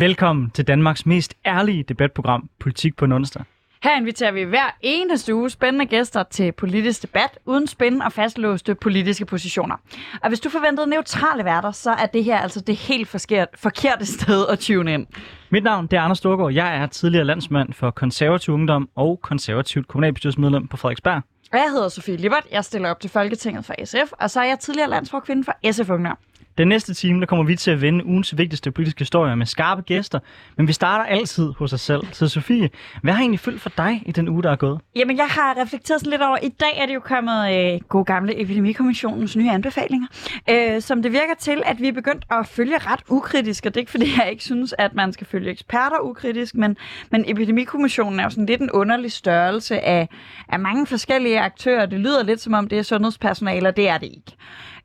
Velkommen til Danmarks mest ærlige debatprogram, Politik på en onsdag. Her inviterer vi hver eneste uge spændende gæster til politisk debat, uden spændende og fastlåste politiske positioner. Og hvis du forventede neutrale værter, så er det her altså det helt forkert, forkerte sted at tune ind. Mit navn det er Anders Storgård. Jeg er tidligere landsmand for konservativ ungdom og konservativt kommunalbestyrelsesmedlem på Frederiksberg. Og jeg hedder Sofie Libert. Jeg stiller op til Folketinget for SF, og så er jeg tidligere landsforkvinde for SF Ungdom. Den næste time der kommer vi til at vende ugens vigtigste politiske historier med skarpe gæster, men vi starter altid hos os selv. Så Sofie, hvad har egentlig fyldt for dig i den uge, der er gået? Jamen, jeg har reflekteret sådan lidt over, i dag er det jo kommet øh, god gamle Epidemikommissionens nye anbefalinger, øh, som det virker til, at vi er begyndt at følge ret ukritisk, og det er ikke fordi, jeg ikke synes, at man skal følge eksperter ukritisk, men, men Epidemikommissionen er jo sådan lidt en underlig størrelse af, af mange forskellige aktører. Det lyder lidt som om det er sundhedspersonale, og det er det ikke.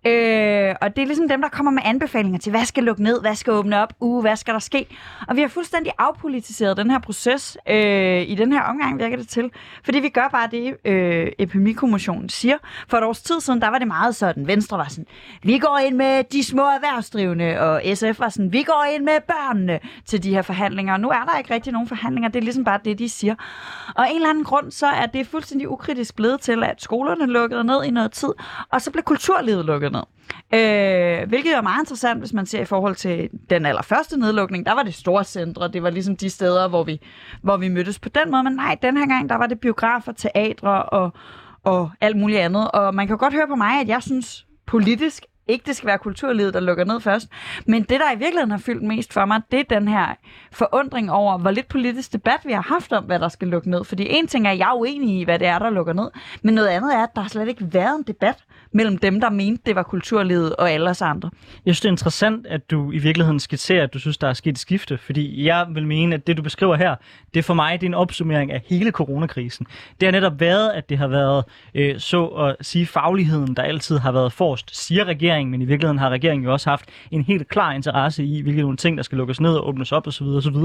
Øh, og det er ligesom dem, der kommer med anbefalinger til, hvad skal lukke ned, hvad skal åbne op, uh, hvad skal der ske? Og vi har fuldstændig afpolitiseret den her proces øh, i den her omgang, virker det til. Fordi vi gør bare det, øh, Epidemikommissionen siger. For et års tid siden, der var det meget sådan, Venstre var sådan, vi går ind med de små erhvervsdrivende, og SF var sådan, vi går ind med børnene til de her forhandlinger. Og nu er der ikke rigtig nogen forhandlinger, det er ligesom bare det, de siger. Og en eller anden grund, så er det fuldstændig ukritisk blevet til, at skolerne lukkede ned i noget tid, og så blev kulturlivet lukket. Øh, hvilket er meget interessant, hvis man ser i forhold til den allerførste nedlukning. Der var det store centre, det var ligesom de steder, hvor vi, hvor vi mødtes på den måde. Men nej, den her gang, der var det biografer, teatre og, og alt muligt andet. Og man kan godt høre på mig, at jeg synes politisk, ikke det skal være kulturlivet, der lukker ned først. Men det, der i virkeligheden har fyldt mest for mig, det er den her forundring over, hvor lidt politisk debat vi har haft om, hvad der skal lukke ned. Fordi en ting er, at jeg er uenig i, hvad det er, der lukker ned. Men noget andet er, at der slet ikke været en debat mellem dem, der mente, det var kulturlivet og alle os andre. Jeg synes, det er interessant, at du i virkeligheden skitserer, at du synes, der er sket et skifte. Fordi jeg vil mene, at det, du beskriver her, det for mig det er en opsummering af hele coronakrisen. Det har netop været, at det har været øh, så at sige fagligheden, der altid har været forrest, siger regeringen, men i virkeligheden har regeringen jo også haft en helt klar interesse i, hvilke nogle ting, der skal lukkes ned og åbnes op osv. osv.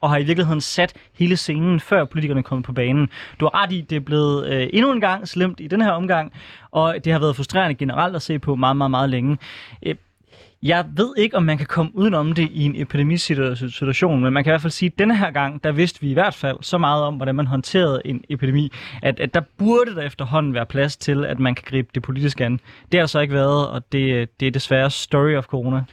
og har i virkeligheden sat hele scenen, før politikerne kom på banen. Du har ret i, det er blevet øh, endnu en gang slemt i den her omgang, og det har været frustrerende generelt at se på meget, meget, meget længe. Øh, jeg ved ikke, om man kan komme udenom det i en epidemisituation, men man kan i hvert fald sige, at denne her gang, der vidste vi i hvert fald så meget om, hvordan man håndterede en epidemi, at, at der burde der efterhånden være plads til, at man kan gribe det politisk an. Det har der så ikke været, og det, det er desværre story of corona.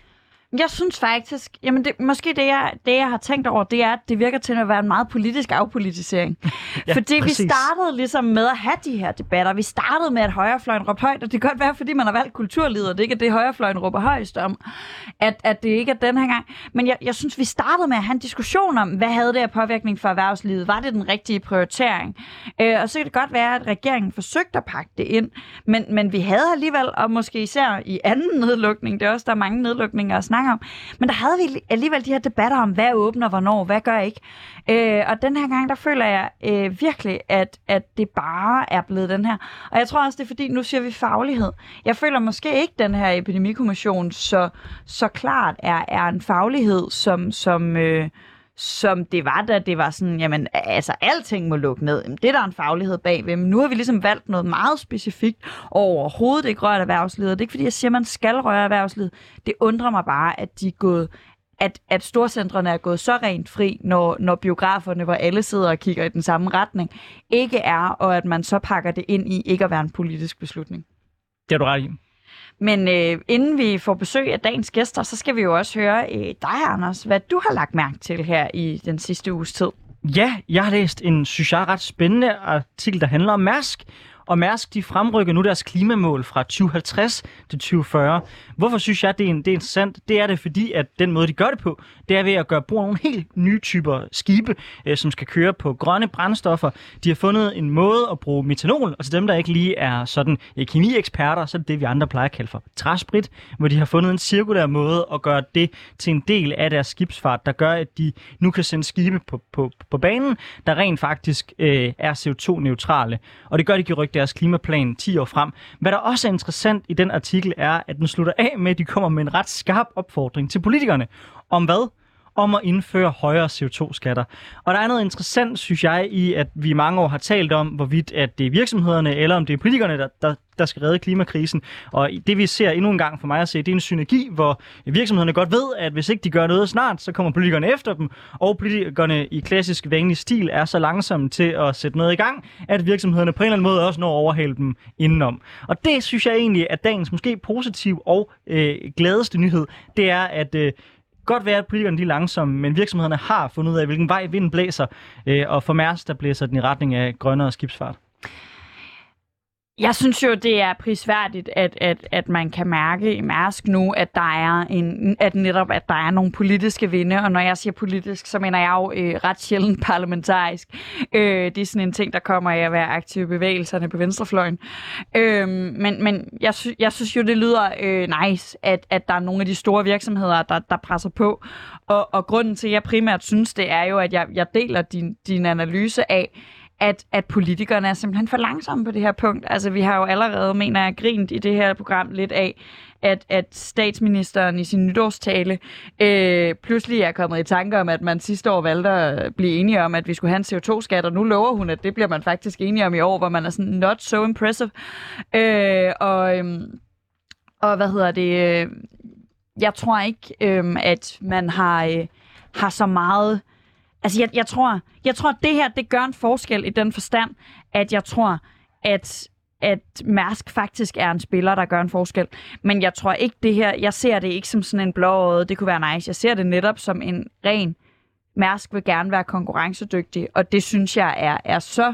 Jeg synes faktisk, jamen det, måske det jeg, det, jeg har tænkt over, det er, at det virker til at være en meget politisk afpolitisering. ja, fordi præcis. vi startede ligesom med at have de her debatter. Vi startede med, at højrefløjen råbte højt, og det kan godt være, fordi man har valgt kulturlivet, og det ikke er det, højrefløjen råber højst om, at, at det ikke er den her gang. Men jeg, jeg synes, vi startede med at have en diskussion om, hvad havde det af påvirkning for erhvervslivet? Var det den rigtige prioritering? Øh, og så kan det godt være, at regeringen forsøgte at pakke det ind, men, men vi havde alligevel, og måske især i anden nedlukning, det er også, der er mange nedlukninger at snakke snakke om. Men der havde vi alligevel de her debatter om, hvad åbner, hvornår, hvad gør ikke. Øh, og den her gang, der føler jeg øh, virkelig, at, at det bare er blevet den her. Og jeg tror også, det er fordi, nu siger vi faglighed. Jeg føler måske ikke, den her epidemikommission så, så klart er, er en faglighed, som, som øh, som det var, da det var sådan, jamen, altså, alting må lukke ned. Jamen, det er der en faglighed bagved, men nu har vi ligesom valgt noget meget specifikt overhovedet ikke rørt erhvervslivet. Det er ikke, fordi jeg siger, at man skal røre erhvervslivet. Det undrer mig bare, at de er gået at, at storcentrene er gået så rent fri, når, når biograferne, hvor alle sidder og kigger i den samme retning, ikke er, og at man så pakker det ind i ikke at være en politisk beslutning. Det har du ret i. Men øh, inden vi får besøg af dagens gæster, så skal vi jo også høre øh, dig, Anders, hvad du har lagt mærke til her i den sidste uges tid. Ja, jeg har læst en, synes jeg, ret spændende artikel, der handler om Mærsk, og Mærsk de fremrykker nu deres klimamål fra 2050 til 2040. Hvorfor synes jeg, det er, det er interessant? Det er det, fordi at den måde, de gør det på, det er ved at gøre brug af nogle helt nye typer skibe, øh, som skal køre på grønne brændstoffer. De har fundet en måde at bruge metanol, og til dem, der ikke lige er sådan øh, kemieksperter, så er det det, vi andre plejer at kalde for træsprit, hvor de har fundet en cirkulær måde at gøre det til en del af deres skibsfart, der gør, at de nu kan sende skibe på, på, på banen, der rent faktisk øh, er CO2-neutrale. Og det gør, de kan rykke deres klimaplan 10 år frem. Hvad der også er interessant i den artikel er, at den slutter af med, at de kommer med en ret skarp opfordring til politikerne. Om hvad? Om at indføre højere CO2-skatter. Og der er noget interessant, synes jeg, i at vi i mange år har talt om, hvorvidt at det er virksomhederne, eller om det er politikerne, der, der, der skal redde klimakrisen. Og det vi ser endnu en gang for mig at se, det er en synergi, hvor virksomhederne godt ved, at hvis ikke de gør noget snart, så kommer politikerne efter dem, og politikerne i klassisk vanlig stil er så langsomme til at sætte noget i gang, at virksomhederne på en eller anden måde også når at overhale dem indenom. Og det synes jeg egentlig, at dagens måske positiv og øh, gladeste nyhed, det er, at øh, godt være, at politikerne de er langsomme, men virksomhederne har fundet ud af, hvilken vej vinden blæser, øh, og for Mærs, der blæser den i retning af grønnere skibsfart. Jeg synes jo, det er prisværdigt, at, at, at man kan mærke i Mærsk nu, at der er en, at netop at der er nogle politiske vinde, og når jeg siger politisk, så mener jeg jo øh, ret sjældent parlamentarisk. Øh, det er sådan en ting, der kommer af at være aktive bevægelserne på venstrefløjen. Øh, men men jeg, sy- jeg synes jo, det lyder øh, nice, at, at der er nogle af de store virksomheder, der, der presser på. Og, og grunden til, at jeg primært synes det, er jo, at jeg, jeg deler din, din analyse af, at, at politikerne er simpelthen for langsomme på det her punkt. Altså, vi har jo allerede, mener jeg, grint i det her program lidt af, at, at statsministeren i sin nytårstale øh, pludselig er kommet i tanke om, at man sidste år valgte at blive enige om, at vi skulle have en CO2-skat, og nu lover hun, at det bliver man faktisk enige om i år, hvor man er sådan not so impressive. Øh, og, øh, og hvad hedder det? Øh, jeg tror ikke, øh, at man har, øh, har så meget Altså, jeg, jeg, tror, jeg tror, at det her, det gør en forskel i den forstand, at jeg tror, at at Mærsk faktisk er en spiller, der gør en forskel. Men jeg tror ikke det her, jeg ser det ikke som sådan en blå det kunne være nice. Jeg ser det netop som en ren, Mærsk vil gerne være konkurrencedygtig, og det synes jeg er, er så,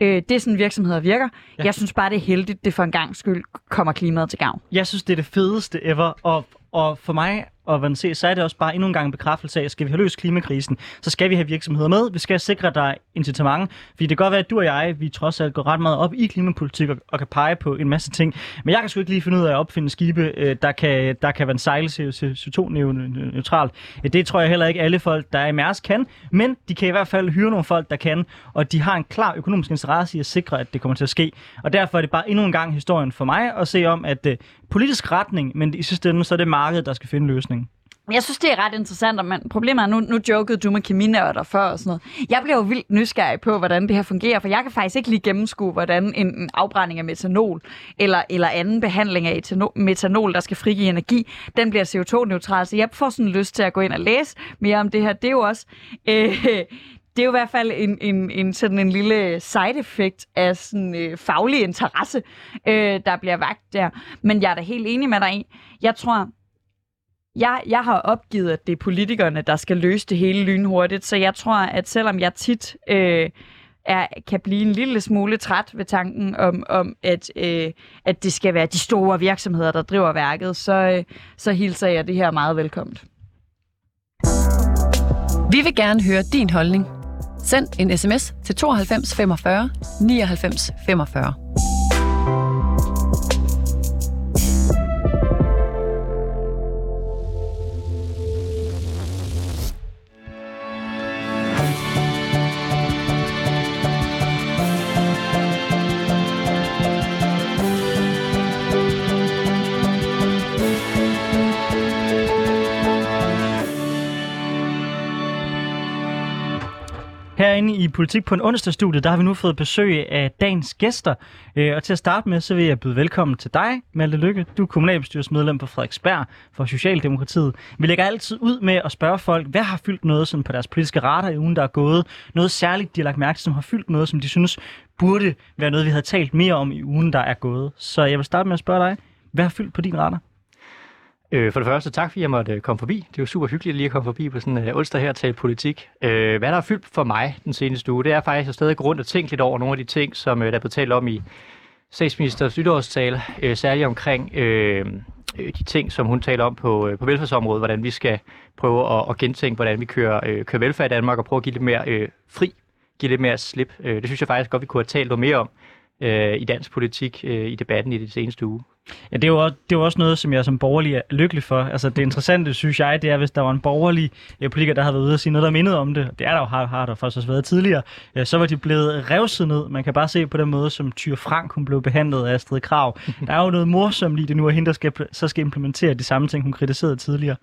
øh, det er sådan virksomheder virker. Ja. Jeg synes bare, det er heldigt, det for en gang skyld kommer klimaet til gavn. Jeg synes, det er det fedeste ever, og, og for mig og hvordan se, så er det også bare endnu en gang en bekræftelse af, at skal vi have løst klimakrisen, så skal vi have virksomheder med. Vi skal sikre, at der er incitament. Fordi det kan godt være, at du og jeg, vi trods alt går ret meget op i klimapolitik og, og kan pege på en masse ting. Men jeg kan sgu ikke lige finde ud af at opfinde skibe, øh, der kan, der kan være sejle CO2-neutralt. Øh, det tror jeg heller ikke alle folk, der er i Mærsk kan. Men de kan i hvert fald hyre nogle folk, der kan. Og de har en klar økonomisk interesse i at sikre, at det kommer til at ske. Og derfor er det bare endnu en gang historien for mig at se om, at øh, politisk retning, men i sidste ende, så er det markedet, der skal finde løsningen. Jeg synes, det er ret interessant, men problemet er, nu, nu jokede du med keminørder før og sådan noget. Jeg bliver jo vildt nysgerrig på, hvordan det her fungerer, for jeg kan faktisk ikke lige gennemskue, hvordan en, en afbrænding af metanol eller, eller anden behandling af etanol, metanol, der skal frigive energi, den bliver CO2-neutral. Så jeg får sådan lyst til at gå ind og læse mere om det her. Det er jo også... Øh, det er jo i hvert fald en, en, en, sådan en lille side effect af sådan øh, faglig interesse, øh, der bliver vagt der. Men jeg er da helt enig med dig i. Jeg tror, jeg, jeg har opgivet, at det er politikerne, der skal løse det hele lynhurtigt, så jeg tror, at selvom jeg tit øh, er, kan blive en lille smule træt ved tanken om, om at, øh, at det skal være de store virksomheder, der driver værket, så, øh, så hilser jeg det her meget velkommen. Vi vil gerne høre din holdning. Send en sms til 92 45 99 45. Herinde i Politik på en onsdagsstudie, der har vi nu fået besøg af dagens gæster. Øh, og til at starte med, så vil jeg byde velkommen til dig, Malte Lykke. Du er kommunalbestyrelsesmedlem på Frederiksberg for Socialdemokratiet. Vi lægger altid ud med at spørge folk, hvad har fyldt noget som på deres politiske radar i ugen, der er gået? Noget særligt, de har lagt mærke til, som har fyldt noget, som de synes burde være noget, vi havde talt mere om i ugen, der er gået. Så jeg vil starte med at spørge dig, hvad har fyldt på din radar? Øh, for det første, tak fordi jeg måtte øh, komme forbi. Det var super hyggeligt lige at komme forbi på sådan en øh, onsdag her og tale politik. Øh, hvad der har fyldt for mig den seneste uge, det er faktisk at stadig gå rundt og tænke lidt over nogle af de ting, som øh, der er blevet talt om i statsministers nytårstale, øh, særligt omkring øh, øh, de ting, som hun taler om på, øh, på velfærdsområdet, hvordan vi skal prøve at, at gentænke, hvordan vi kører, øh, kører velfærd i Danmark og prøve at give lidt mere øh, fri, give lidt mere slip. Øh, det synes jeg faktisk godt, vi kunne have talt noget mere om uh, i dansk politik uh, i debatten i det seneste uge. Ja, det er, jo også, det er jo også noget, som jeg som borgerlig er lykkelig for. Altså det interessante, synes jeg, det er, hvis der var en borgerlig øh, politiker, der havde været ude og sige noget, der mindede om det. Det er der jo har, har der faktisk også været tidligere. Ja, så var de blevet revset ned. Man kan bare se på den måde, som Tyr Frank hun blev behandlet af Astrid Krav. Der er jo noget morsomt i det nu, at hende, der skal, så skal implementere de samme ting, hun kritiserede tidligere.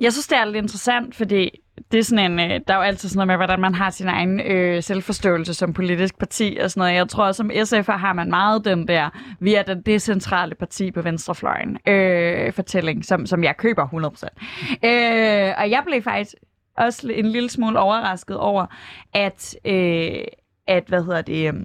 Jeg synes, det er lidt interessant, fordi det er sådan en, øh, der er jo altid sådan noget med, hvordan man har sin egen øh, selvforståelse som politisk parti og sådan noget. Jeg tror, som SF'er har man meget den der, vi er den decentrale parti på venstrefløjen øh, fortælling, som, som jeg køber 100%. Øh, og jeg blev faktisk også en lille smule overrasket over, at, øh, at hvad hedder det, øh,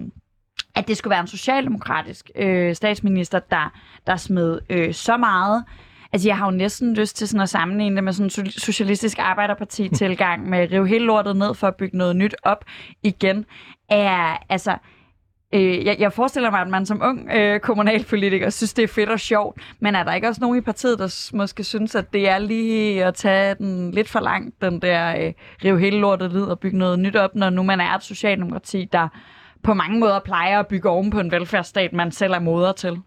at det skulle være en socialdemokratisk øh, statsminister, der, der smed øh, så meget Altså, jeg har jo næsten lyst til sådan at sammenligne det med sådan en socialistisk arbejderparti-tilgang med at rive hele lortet ned for at bygge noget nyt op igen. Er, altså, øh, jeg, jeg forestiller mig, at man som ung øh, kommunalpolitiker synes, det er fedt og sjovt, men er der ikke også nogen i partiet, der måske synes, at det er lige at tage den lidt for langt, den der øh, rive hele lortet ned og bygge noget nyt op, når nu man er et socialdemokrati, der på mange måder plejer at bygge oven på en velfærdsstat, man selv er moder til?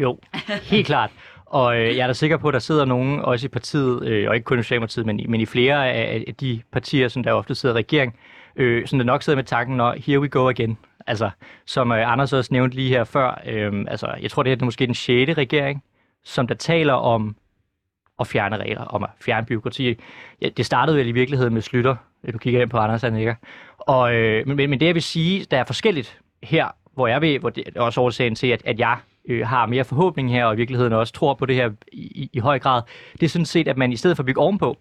Jo, helt klart. Og øh, jeg er da sikker på, at der sidder nogen, også i partiet, øh, og ikke kun i Socialdemokratiet, men, men i flere af, af de partier, som der ofte sidder i regering, øh, som der nok sidder med tanken, når here we go again. Altså, som øh, Anders også nævnte lige her før, øh, altså, jeg tror, det her er måske den sjette regering, som der taler om at fjerne regler, om at fjerne byråkrati. Ja, det startede vel i virkeligheden med Slytter. Øh, du kigger ind på Anders, han ikke? Og, øh, men, men det jeg vil sige, der er forskelligt her, hvor jeg ved, hvor det er også årsagen til, at, at jeg øh, har mere forhåbning her, og i virkeligheden også tror på det her i, i, høj grad, det er sådan set, at man i stedet for at bygge ovenpå,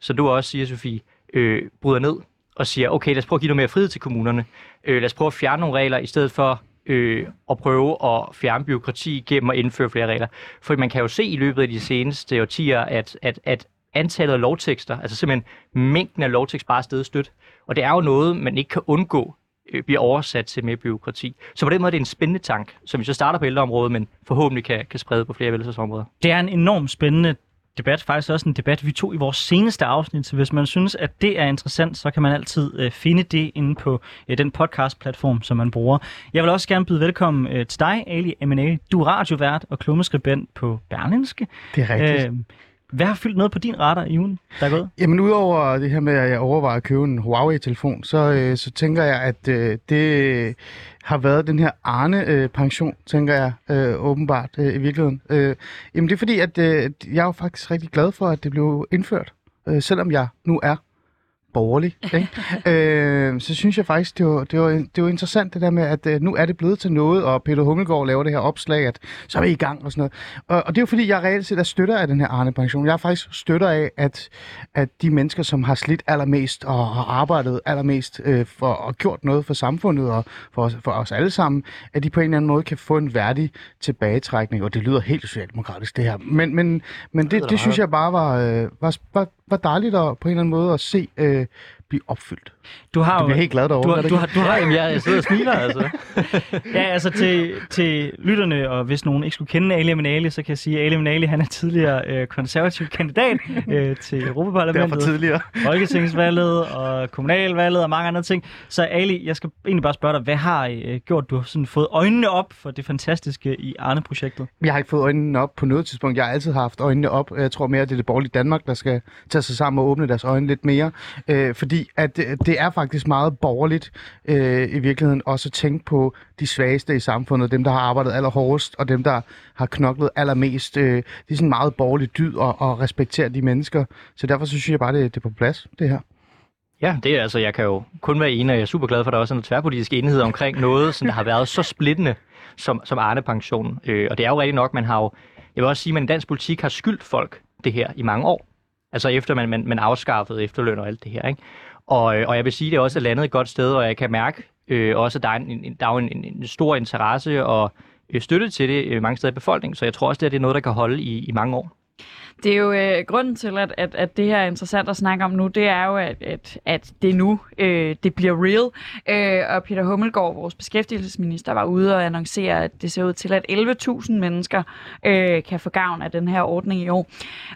som du også siger, Sofie, øh, bryder ned og siger, okay, lad os prøve at give noget mere frihed til kommunerne. Øh, lad os prøve at fjerne nogle regler, i stedet for øh, at prøve at fjerne byråkrati gennem at indføre flere regler. For man kan jo se i løbet af de seneste årtier, at, at, at antallet af lovtekster, altså simpelthen mængden af lovtekst bare er stedet stødt. Og det er jo noget, man ikke kan undgå øh, bliver oversat til mere byråkrati. Så på den måde er det en spændende tank, som vi så starter på ældreområdet, men forhåbentlig kan, kan sprede på flere velfærdsområder. Det er en enormt spændende debat, faktisk også en debat, vi tog i vores seneste afsnit, så hvis man synes, at det er interessant, så kan man altid øh, finde det inde på øh, den podcast-platform, som man bruger. Jeg vil også gerne byde velkommen øh, til dig, Ali M&A. Du er radiovært og klummeskribent på Berlinske. Det er rigtigt. Øh, hvad har fyldt noget på din radar i ugen, der er gået? Jamen udover det her med, at jeg overvejer at købe en Huawei-telefon, så, øh, så tænker jeg, at øh, det har været den her Arne-pension, øh, tænker jeg øh, åbenbart øh, i virkeligheden. Øh, jamen det er fordi, at øh, jeg er jo faktisk rigtig glad for, at det blev indført, øh, selvom jeg nu er borgerlig, ikke? øh, så synes jeg faktisk, det var, det, var, det var interessant det der med, at øh, nu er det blevet til noget, og Peter Hummelgaard laver det her opslag, at så er vi i gang og sådan noget. Og, og det er jo fordi, jeg reelt set er støtter af den her Arne-pension. Jeg er faktisk støtter af, at, at de mennesker, som har slidt allermest og har arbejdet allermest øh, for og gjort noget for samfundet og for, for os alle sammen, at de på en eller anden måde kan få en værdig tilbagetrækning. Og det lyder helt socialdemokratisk, det her. Men, men, men det, det, det synes jeg bare var, øh, var, var, var dejligt at, på en eller anden måde at se øh, Øh, blive opfyldt. Du har du bliver helt glad derovre. Du, har, du, har, du har, Jamen, jeg sidder og smiler, altså. ja, altså til, til lytterne, og hvis nogen ikke skulle kende Ali Minali, så kan jeg sige, at Ali Minali, han er tidligere øh, konservativ kandidat øh, til Europaparlamentet. Derfor tidligere. Folketingsvalget og kommunalvalget og mange andre ting. Så Ali, jeg skal egentlig bare spørge dig, hvad har øh, gjort, du har sådan fået øjnene op for det fantastiske i Arne-projektet? Jeg har ikke fået øjnene op på noget tidspunkt. Jeg har altid haft øjnene op. Jeg tror mere, at det er det borgerlige Danmark, der skal tage sig sammen og åbne deres øjne lidt mere. Øh, fordi at det, det er faktisk meget borgerligt øh, i virkeligheden også at tænke på de svageste i samfundet, dem der har arbejdet allerhårdest, og dem der har knoklet allermest. Øh, det er sådan meget borgerligt dyd at, at respektere de mennesker. Så derfor så synes jeg bare, det, det er på plads, det her. Ja, det er altså, jeg kan jo kun være enig, og jeg er super glad for, at der også er en tværpolitisk enighed omkring noget, som der har været så splittende som, som Arne-pension. Øh, og det er jo rigtigt nok, man har jo, jeg vil også sige, at man i dansk politik har skyldt folk det her i mange år. Altså efter man, man, man afskaffede efterløn og alt det her. Ikke? Og, og jeg vil sige, at det også er landet et godt sted, og jeg kan mærke øh, også, at der er, en, en, der er en, en stor interesse og øh, støtte til det øh, mange steder i befolkningen. Så jeg tror også, at det er noget, der kan holde i, i mange år. Det er jo øh, grunden til, at, at, at det her er interessant at snakke om nu, det er jo, at, at, at det nu, øh, det bliver real. Øh, og Peter Hummelgaard, vores beskæftigelsesminister, var ude og annoncere, at det ser ud til, at 11.000 mennesker øh, kan få gavn af den her ordning i år.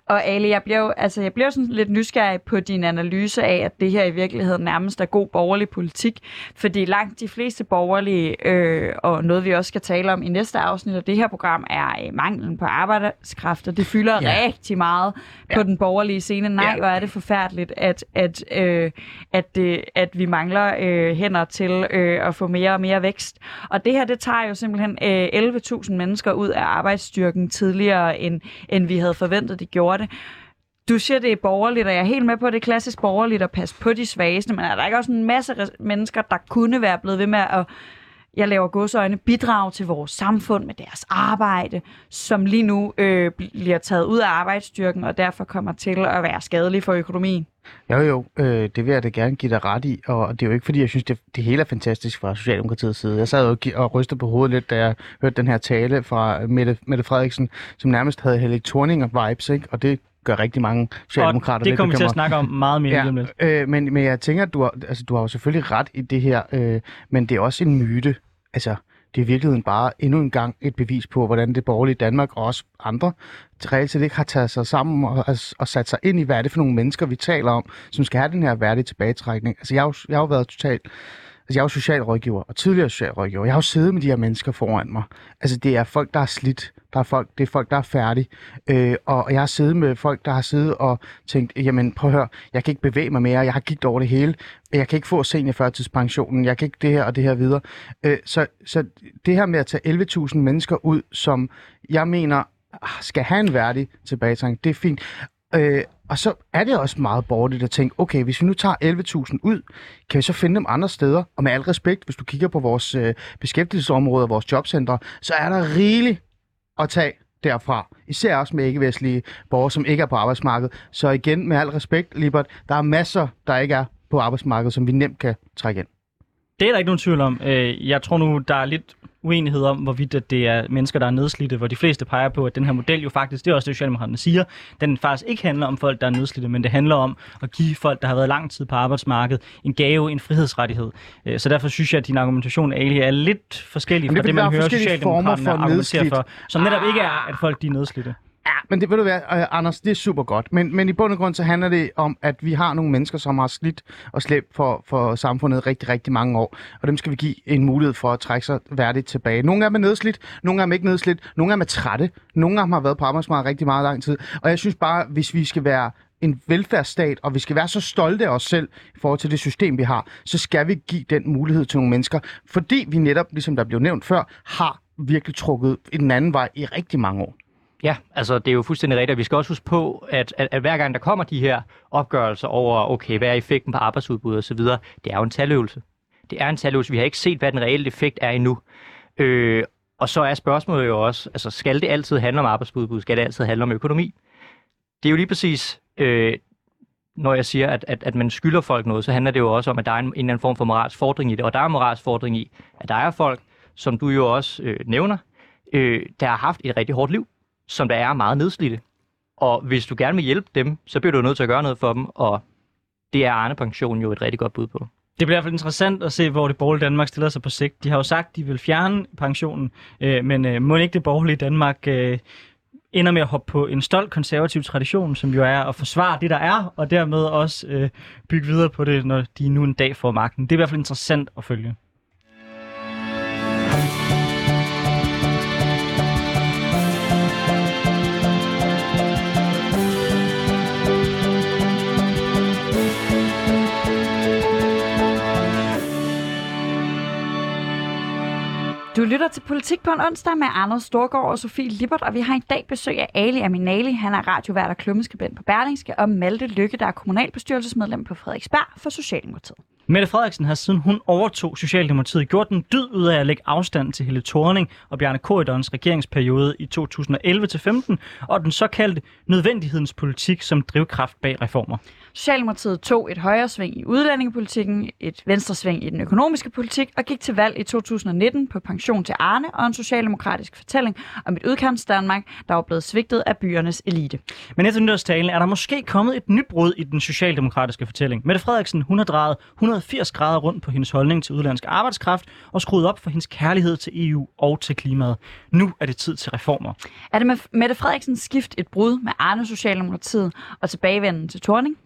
Og Ali, jeg bliver jo, altså, jeg bliver sådan lidt nysgerrig på din analyse af, at det her i virkeligheden nærmest er god borgerlig politik. Fordi langt de fleste borgerlige, øh, og noget vi også skal tale om i næste afsnit af det her program, er øh, manglen på arbejdskraft, og det fylder ja. rigtig rigtig meget ja. på den borgerlige scene. Nej, ja. hvor er det forfærdeligt, at, at, øh, at, det, at vi mangler øh, hænder til øh, at få mere og mere vækst. Og det her, det tager jo simpelthen øh, 11.000 mennesker ud af arbejdsstyrken tidligere, end, end vi havde forventet, de gjorde det. Du siger, det er borgerligt, og jeg er helt med på, at det er klassisk borgerligt at passe på de svageste, men er der ikke også en masse mennesker, der kunne være blevet ved med at jeg laver godsøjne, bidrage til vores samfund med deres arbejde, som lige nu øh, bliver taget ud af arbejdsstyrken, og derfor kommer til at være skadelig for økonomien. Jo, jo, øh, det vil jeg da gerne give dig ret i, og det er jo ikke, fordi jeg synes, det, det hele er fantastisk fra Socialdemokratiets side. Jeg sad jo og og rystede på hovedet lidt, da jeg hørte den her tale fra Mette, Mette Frederiksen, som nærmest havde Helle Thorning-vibes, ikke? og det gør rigtig mange socialdemokrater Og det lidt kommer vi til at snakke om meget mere om lidt. øh, men, men jeg tænker, at du har, altså, du har jo selvfølgelig ret i det her, øh, men det er også en myte. Altså, det er i virkeligheden bare endnu en gang et bevis på, hvordan det borgerlige Danmark og også andre reelt set ikke har taget sig sammen og, og sat sig ind i, hvad er det for nogle mennesker, vi taler om, som skal have den her værdige tilbagetrækning. Altså, jeg har jo, jeg har jo været totalt Altså, jeg er jo socialrådgiver og tidligere socialrådgiver. Jeg har jo siddet med de her mennesker foran mig. Altså, det er folk, der er slidt. Der er folk, det er folk, der er færdige. Øh, og jeg har siddet med folk, der har siddet og tænkt, jamen prøv at høre, jeg kan ikke bevæge mig mere, jeg har gigt over det hele. Jeg kan ikke få seniorførtidspensionen, jeg kan ikke det her og det her videre. Øh, så, så det her med at tage 11.000 mennesker ud, som jeg mener ah, skal have en værdig tilbagetrækning, det er fint. Øh, og så er det også meget borgerligt at tænke, okay, hvis vi nu tager 11.000 ud, kan vi så finde dem andre steder? Og med al respekt, hvis du kigger på vores øh, beskæftigelsesområder, vores jobcentre, så er der rigeligt at tage derfra. Især også med ikke-vestlige borgere, som ikke er på arbejdsmarkedet. Så igen, med al respekt, Libert, der er masser, der ikke er på arbejdsmarkedet, som vi nemt kan trække ind. Det er der ikke nogen tvivl om. Øh, jeg tror nu, der er lidt uenighed om, hvorvidt at det er mennesker, der er nedslidte, hvor de fleste peger på, at den her model jo faktisk, det er også det, Socialdemokraterne siger, den faktisk ikke handler om folk, der er nedslidte, men det handler om at give folk, der har været lang tid på arbejdsmarkedet, en gave, en frihedsrettighed. Øh, Så derfor synes jeg, at din argumentation Ali, er lidt forskellig det fra det, fordi man er hører Socialdemokraterne for argumentere for, som netop ikke er, at folk de er nedslidte. Ja, men det ved du hvad, øh, Anders, det er super godt. Men, men i bund og grund så handler det om, at vi har nogle mennesker, som har slidt og slæbt for, for samfundet rigtig, rigtig mange år. Og dem skal vi give en mulighed for at trække sig værdigt tilbage. Nogle af dem er nedslidt, nogle af dem ikke nedslidt, nogle af dem er trætte, nogle af dem har været på arbejdsmarkedet rigtig meget lang tid. Og jeg synes bare, hvis vi skal være en velfærdsstat, og vi skal være så stolte af os selv i forhold til det system, vi har, så skal vi give den mulighed til nogle mennesker, fordi vi netop, ligesom der blev nævnt før, har virkelig trukket i den anden vej i rigtig mange år. Ja, altså det er jo fuldstændig rigtigt. Vi skal også huske på, at, at, at hver gang der kommer de her opgørelser over, okay, hvad er effekten på arbejdsudbud og så videre, det er jo en taløvelse. Det er en taløvelse. Vi har ikke set, hvad den reelle effekt er endnu. Øh, og så er spørgsmålet jo også, altså skal det altid handle om arbejdsudbud? Skal det altid handle om økonomi? Det er jo lige præcis, øh, når jeg siger, at, at, at man skylder folk noget, så handler det jo også om, at der er en, en eller anden form for moralsk fordring i det. Og der er en moralsk fordring i, at der er folk, som du jo også øh, nævner, øh, der har haft et rigtig hårdt liv som der er meget nedslidte. Og hvis du gerne vil hjælpe dem, så bliver du nødt til at gøre noget for dem, og det er Arne Pension jo et rigtig godt bud på. Det bliver i hvert fald interessant at se, hvor det borgerlige Danmark stiller sig på sigt. De har jo sagt, at de vil fjerne pensionen, øh, men øh, må ikke det borgerlige Danmark øh, ender med at hoppe på en stolt konservativ tradition, som jo er at forsvare det, der er, og dermed også øh, bygge videre på det, når de nu en dag får magten. Det er i hvert fald interessant at følge. Du lytter til Politik på en onsdag med Anders Storgård og Sofie Lippert, og vi har i dag besøg af Ali Aminali. Han er radiovært og klummeskribent på Berlingske, og Malte Lykke, der er kommunalbestyrelsesmedlem på Frederiksberg for Socialdemokratiet. Mette Frederiksen har siden hun overtog Socialdemokratiet gjort en dyd ud af at lægge afstand til Helle Thorning og Bjarne Korydons regeringsperiode i 2011-15 og den såkaldte nødvendighedens politik som drivkraft bag reformer. Socialdemokratiet tog et højre sving i udlændingepolitikken, et venstre sving i den økonomiske politik og gik til valg i 2019 på pension til Arne og en socialdemokratisk fortælling om et udkants Danmark, der var blevet svigtet af byernes elite. Men efter nytårstalen er der måske kommet et nybrud i den socialdemokratiske fortælling. Mette Frederiksen hun har drejet 180 grader rundt på hendes holdning til udlandsk arbejdskraft og skruet op for hendes kærlighed til EU og til klimaet. Nu er det tid til reformer. Er det med Mette Frederiksens skift et brud med Arne Socialdemokratiet og tilbagevenden til Torning?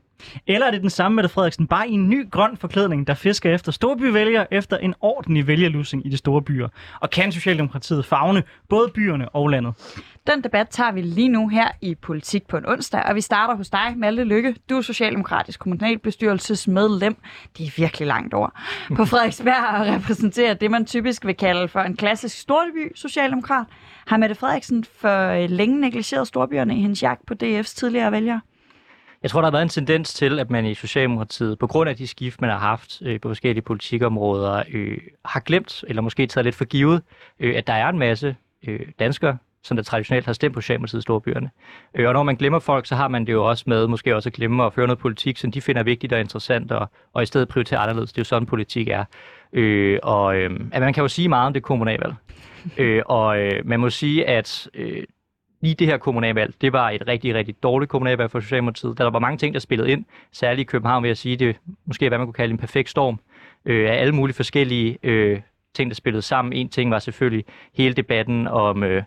Eller er det den samme Mette Frederiksen, bare i en ny grøn forklædning, der fisker efter storbyvælgere efter en ordentlig vælgerlusing i de store byer? Og kan Socialdemokratiet fagne både byerne og landet? Den debat tager vi lige nu her i Politik på en onsdag, og vi starter hos dig, Malte Lykke. Du er socialdemokratisk kommunalbestyrelsesmedlem. Det er virkelig langt over. På Frederiksberg repræsenterer det, man typisk vil kalde for en klassisk storby socialdemokrat. Har Mette Frederiksen for øh, længe negligeret storbyerne i hendes jagt på DF's tidligere vælgere? Jeg tror, der har været en tendens til, at man i Socialdemokratiet, på grund af de skift, man har haft øh, på forskellige politikområder, øh, har glemt, eller måske taget lidt for givet, øh, at der er en masse øh, danskere, som der traditionelt har stemt på Socialdemokratiet i storbyerne. Øh, og når man glemmer folk, så har man det jo også med måske også at glemme at føre noget politik, som de finder vigtigt og interessant, og, og i stedet prioritere anderledes. Det er jo sådan, politik er. Øh, og øh, at man kan jo sige meget om det kommunalvalg. øh, og øh, man må sige, at øh, lige det her kommunalvalg, det var et rigtig, rigtig dårligt kommunalvalg for Socialdemokratiet. Der var mange ting, der spillede ind, særligt i København vil jeg sige, det måske hvad man kunne kalde en perfekt storm øh, af alle mulige forskellige øh, ting, der spillede sammen. En ting var selvfølgelig hele debatten om øh,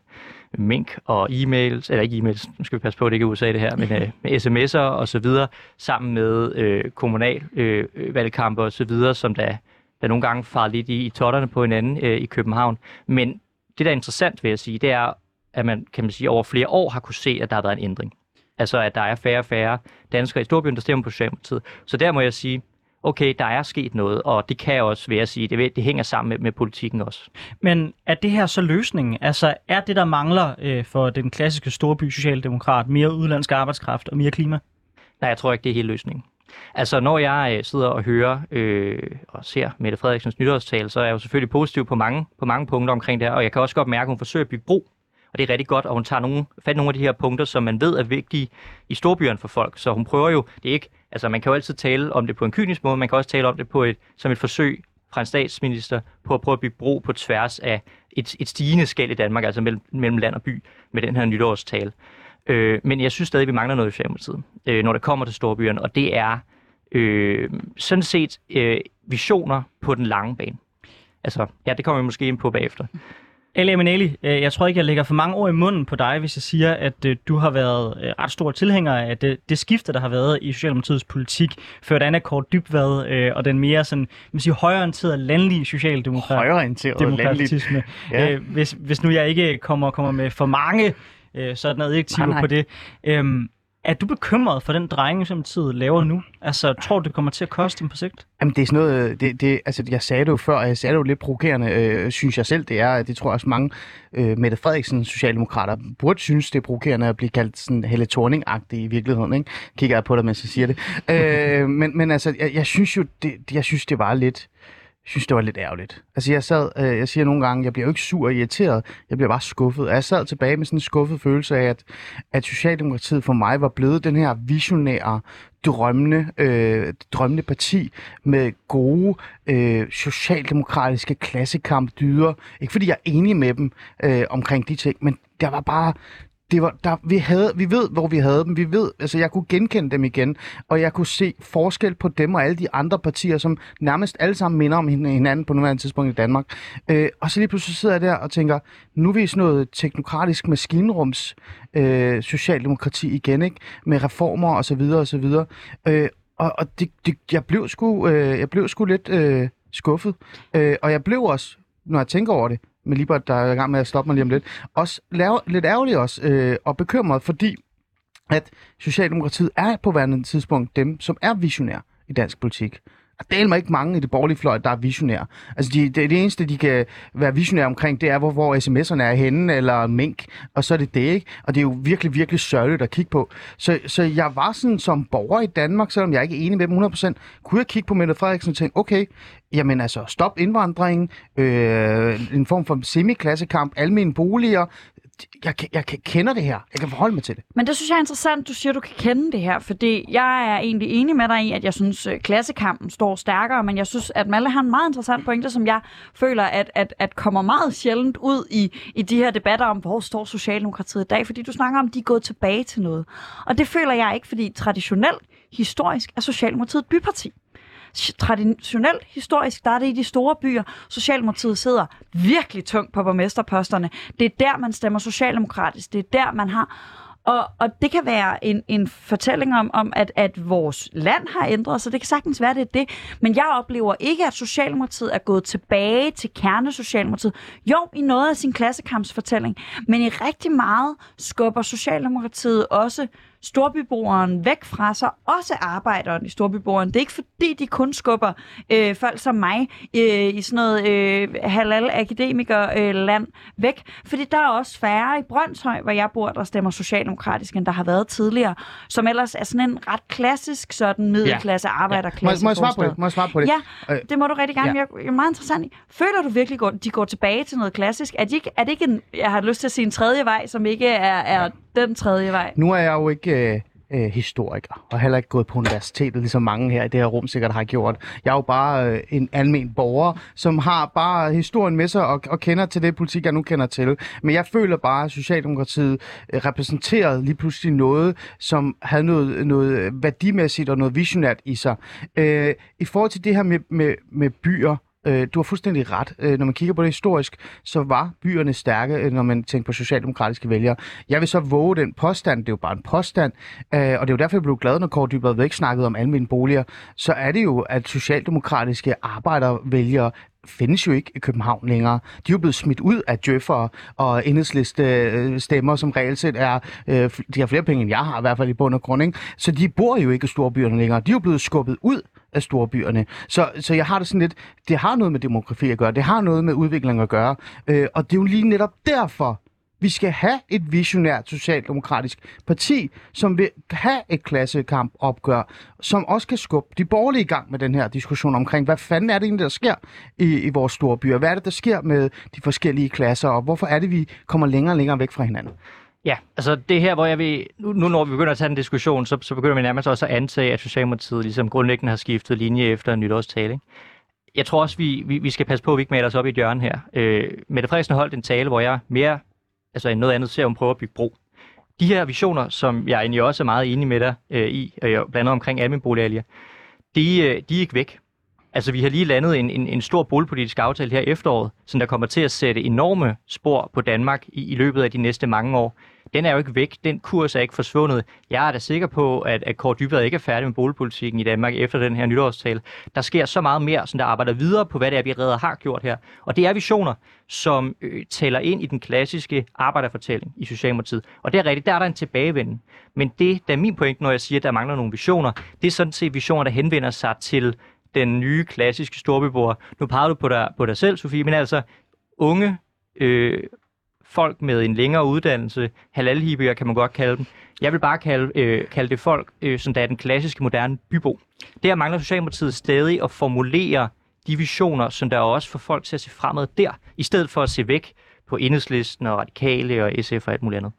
mink og e-mails, eller ikke e-mails, nu skal vi passe på, at det ikke er USA det her, men øh, med sms'er og så videre, sammen med øh, kommunal øh, valgkampe og så videre, som der, der nogle gange farer lidt i, i totterne på hinanden øh, i København. Men det, der er interessant, vil jeg sige, det er, at man, kan man sige, over flere år har kunne se, at der har været en ændring. Altså, at der er færre og færre danskere i Storbyen, der stemmer på Socialdemokratiet. Så der må jeg sige, okay, der er sket noget, og det kan også, vil jeg sige, det, det hænger sammen med, med politikken også. Men er det her så løsningen? Altså, er det, der mangler øh, for den klassiske storby socialdemokrat, mere udlandsk arbejdskraft og mere klima? Nej, jeg tror ikke, det er hele løsningen. Altså, når jeg øh, sidder og hører øh, og ser Mette Frederiksens nytårstale, så er jeg jo selvfølgelig positiv på mange, på mange punkter omkring det her, og jeg kan også godt mærke, at hun forsøger at bygge bro og det er rigtig godt, og hun tager nogle, fat i nogle af de her punkter, som man ved er vigtige i storbyerne for folk. Så hun prøver jo, det er ikke, altså man kan jo altid tale om det på en kynisk måde, man kan også tale om det på et, som et forsøg fra en statsminister på at prøve at bygge bro på tværs af et, et stigende skæld i Danmark, altså mellem, mellem land og by, med den her nytårstale. Øh, men jeg synes stadig, at vi mangler noget i Socialdemokratiet, øh, når det kommer til storbyerne, og det er øh, sådan set øh, visioner på den lange bane. Altså, ja, det kommer vi måske ind på bagefter. Elia Maneli, øh, jeg tror ikke, jeg lægger for mange ord i munden på dig, hvis jeg siger, at øh, du har været øh, ret stor tilhænger af det, det skifte, der har været i Socialdemokratiets politik, før Anna Kort Dybvad og den mere sådan, man siger, højorienterede landlige socialdemokrat. Højorienterede landlige. Ja. Hvis, hvis nu jeg ikke kommer, kommer med for mange sådan adjektiver på det. Øhm, er du bekymret for den drejning, som tid laver nu? Altså, tror du, det kommer til at koste dem på sigt? Jamen, det er sådan noget, øh, det, det, altså, jeg sagde det jo før, og jeg sagde det jo lidt provokerende, øh, synes jeg selv, det er, det tror jeg også mange øh, Mette Frederiksen socialdemokrater burde synes, det er provokerende at blive kaldt sådan Helle thorning i virkeligheden, ikke? Kigger jeg på dig, mens jeg siger det. øh, men, men altså, jeg, jeg synes jo, det, jeg synes, det var lidt, synes, det var lidt ærgerligt. Altså, jeg sad, øh, jeg siger nogle gange, jeg bliver jo ikke sur og irriteret, jeg bliver bare skuffet. Og jeg sad tilbage med sådan en skuffet følelse af, at, at Socialdemokratiet for mig var blevet den her visionære, drømmende, øh, drømmende parti med gode øh, socialdemokratiske klassekampdyder. Ikke fordi jeg er enig med dem øh, omkring de ting, men der var bare det var, der, vi, havde, vi ved, hvor vi havde dem. Vi ved, altså jeg kunne genkende dem igen, og jeg kunne se forskel på dem og alle de andre partier, som nærmest alle sammen minder om hinanden på nuværende tidspunkt i Danmark. Øh, og så lige pludselig sidder jeg der og tænker, nu er vi sådan noget teknokratisk maskinrums øh, socialdemokrati igen, ikke? Med reformer og så videre og så videre. Øh, og og det, det, jeg, blev sgu, øh, jeg blev sgu lidt øh, skuffet. Øh, og jeg blev også, når jeg tænker over det, med Libert, der er i gang med at stoppe mig lige om lidt, også lave, lidt ærgerlig også, øh, og bekymret, fordi at Socialdemokratiet er på værende tidspunkt dem, som er visionær i dansk politik. Der er ikke mange i det borgerlige fløj, der er visionære. Altså, de, det, det eneste, de kan være visionære omkring, det er, hvor, hvor sms'erne er henne, eller mink, og så er det det, ikke? Og det er jo virkelig, virkelig sørgeligt at kigge på. Så, så jeg var sådan som borger i Danmark, selvom jeg ikke er enig med dem 100%, kunne jeg kigge på Mette Frederiksen og tænke, okay, jamen altså, stop indvandringen, øh, en form for semiklassekamp, almindelige boliger, jeg, jeg, jeg kender det her. Jeg kan forholde mig til det. Men det synes jeg er interessant, du siger, du kan kende det her, fordi jeg er egentlig enig med dig i, at jeg synes, at klassekampen står stærkere, men jeg synes, at Malle har en meget interessant pointe, som jeg føler, at, at, at kommer meget sjældent ud i, i de her debatter om, hvor står Socialdemokratiet i dag, fordi du snakker om, at de er gået tilbage til noget. Og det føler jeg ikke, fordi traditionelt, historisk, er Socialdemokratiet et byparti traditionelt, historisk, der er det i de store byer. Socialdemokratiet sidder virkelig tungt på borgmesterposterne. Det er der, man stemmer socialdemokratisk. Det er der, man har... Og, og det kan være en, en fortælling om, om at, at vores land har ændret sig. Det kan sagtens være, det er det. Men jeg oplever ikke, at Socialdemokratiet er gået tilbage til kernesocialdemokratiet. Jo, i noget af sin klassekampsfortælling. Men i rigtig meget skubber Socialdemokratiet også storbyboeren væk fra sig, også arbejderen i storbyboeren. Det er ikke fordi, de kun skubber øh, folk som mig øh, i sådan noget øh, halal-akademiker-land øh, væk, fordi der er også færre i Brøndshøj, hvor jeg bor, der stemmer socialdemokratisk, end der har været tidligere, som ellers er sådan en ret klassisk sådan middelklasse ja. arbejderklasse. Må, må, jeg svare på det? Må jeg svare på det? Ja, øh, det må du rigtig gerne. Ja. Jeg er meget interessant. Føler du virkelig, at de går tilbage til noget klassisk? Er, de ikke, er det ikke en, jeg har lyst til at sige en tredje vej, som ikke er, er den tredje vej? Nu er jeg jo ikke... Øh øh, historiker, og heller ikke gået på universitetet, ligesom mange her i det her rum sikkert har gjort. Jeg er jo bare øh, en almen borger, som har bare historien med sig og, og kender til det politik, jeg nu kender til. Men jeg føler bare, at Socialdemokratiet øh, repræsenterede lige pludselig noget, som havde noget, noget øh, værdimæssigt og noget visionært i sig. Øh, I forhold til det her med, med, med byer, Øh, du har fuldstændig ret. Øh, når man kigger på det historisk, så var byerne stærke, øh, når man tænker på socialdemokratiske vælgere. Jeg vil så våge den påstand, det er jo bare en påstand, øh, og det er jo derfor, jeg blev glad, når Kåre Dybvad væk snakkede om almindelige boliger, så er det jo, at socialdemokratiske arbejdervælgere findes jo ikke i København længere. De er jo blevet smidt ud af Djøffer og enhedsliste øh, stemmer, som reelt set er, øh, de har flere penge, end jeg har, i hvert fald i bund og grund. Ikke? Så de bor jo ikke i storbyerne længere. De er jo blevet skubbet ud af storbyerne. Så, så jeg har det sådan lidt, det har noget med demografi at gøre, det har noget med udvikling at gøre, øh, og det er jo lige netop derfor, vi skal have et visionært socialdemokratisk parti, som vil have et klassekamp opgør, som også kan skubbe de borgerlige i gang med den her diskussion omkring, hvad fanden er det egentlig, der sker i, i vores store byer? Hvad er det, der sker med de forskellige klasser, og hvorfor er det, vi kommer længere og længere væk fra hinanden? Ja, altså det her, hvor jeg vil, nu, nu når vi begynder at tage en diskussion, så, så begynder vi nærmest også at antage, at Socialdemokratiet ligesom grundlæggende har skiftet linje efter en nytårstale. Ikke? Jeg tror også, vi, vi, vi skal passe på, at vi ikke maler os op i et hjørne her. Øh, Mette Frederiksen holdt en tale, hvor jeg mere altså end noget andet ser, hun prøver at bygge bro. De her visioner, som jeg egentlig også er meget enig med dig øh, i, øh, blandt andet omkring almindelige de, øh, de er ikke væk. Altså, vi har lige landet en, en, en stor boligpolitisk aftale her efteråret, som der kommer til at sætte enorme spor på Danmark i, i løbet af de næste mange år den er jo ikke væk. Den kurs er ikke forsvundet. Jeg er da sikker på, at, at Kåre Dybvad ikke er færdig med boligpolitikken i Danmark efter den her nytårstale. Der sker så meget mere, som der arbejder videre på, hvad det er, vi redder har gjort her. Og det er visioner, som øh, taler ind i den klassiske arbejderfortælling i Socialdemokratiet. Og det er rigtigt, der er der en tilbagevenden. Men det, der er min point, når jeg siger, at der mangler nogle visioner, det er sådan set visioner, der henvender sig til den nye klassiske storbyboer. Nu peger du på dig, på dig selv, Sofie, men altså unge øh, folk med en længere uddannelse, halalhibier kan man godt kalde dem. Jeg vil bare kalde, øh, kalde det folk, øh, som der er den klassiske moderne bybo. Der mangler Socialdemokratiet stadig at formulere de visioner, som der også får folk til at se fremad der, i stedet for at se væk på enhedslisten og radikale og SF og alt muligt andet.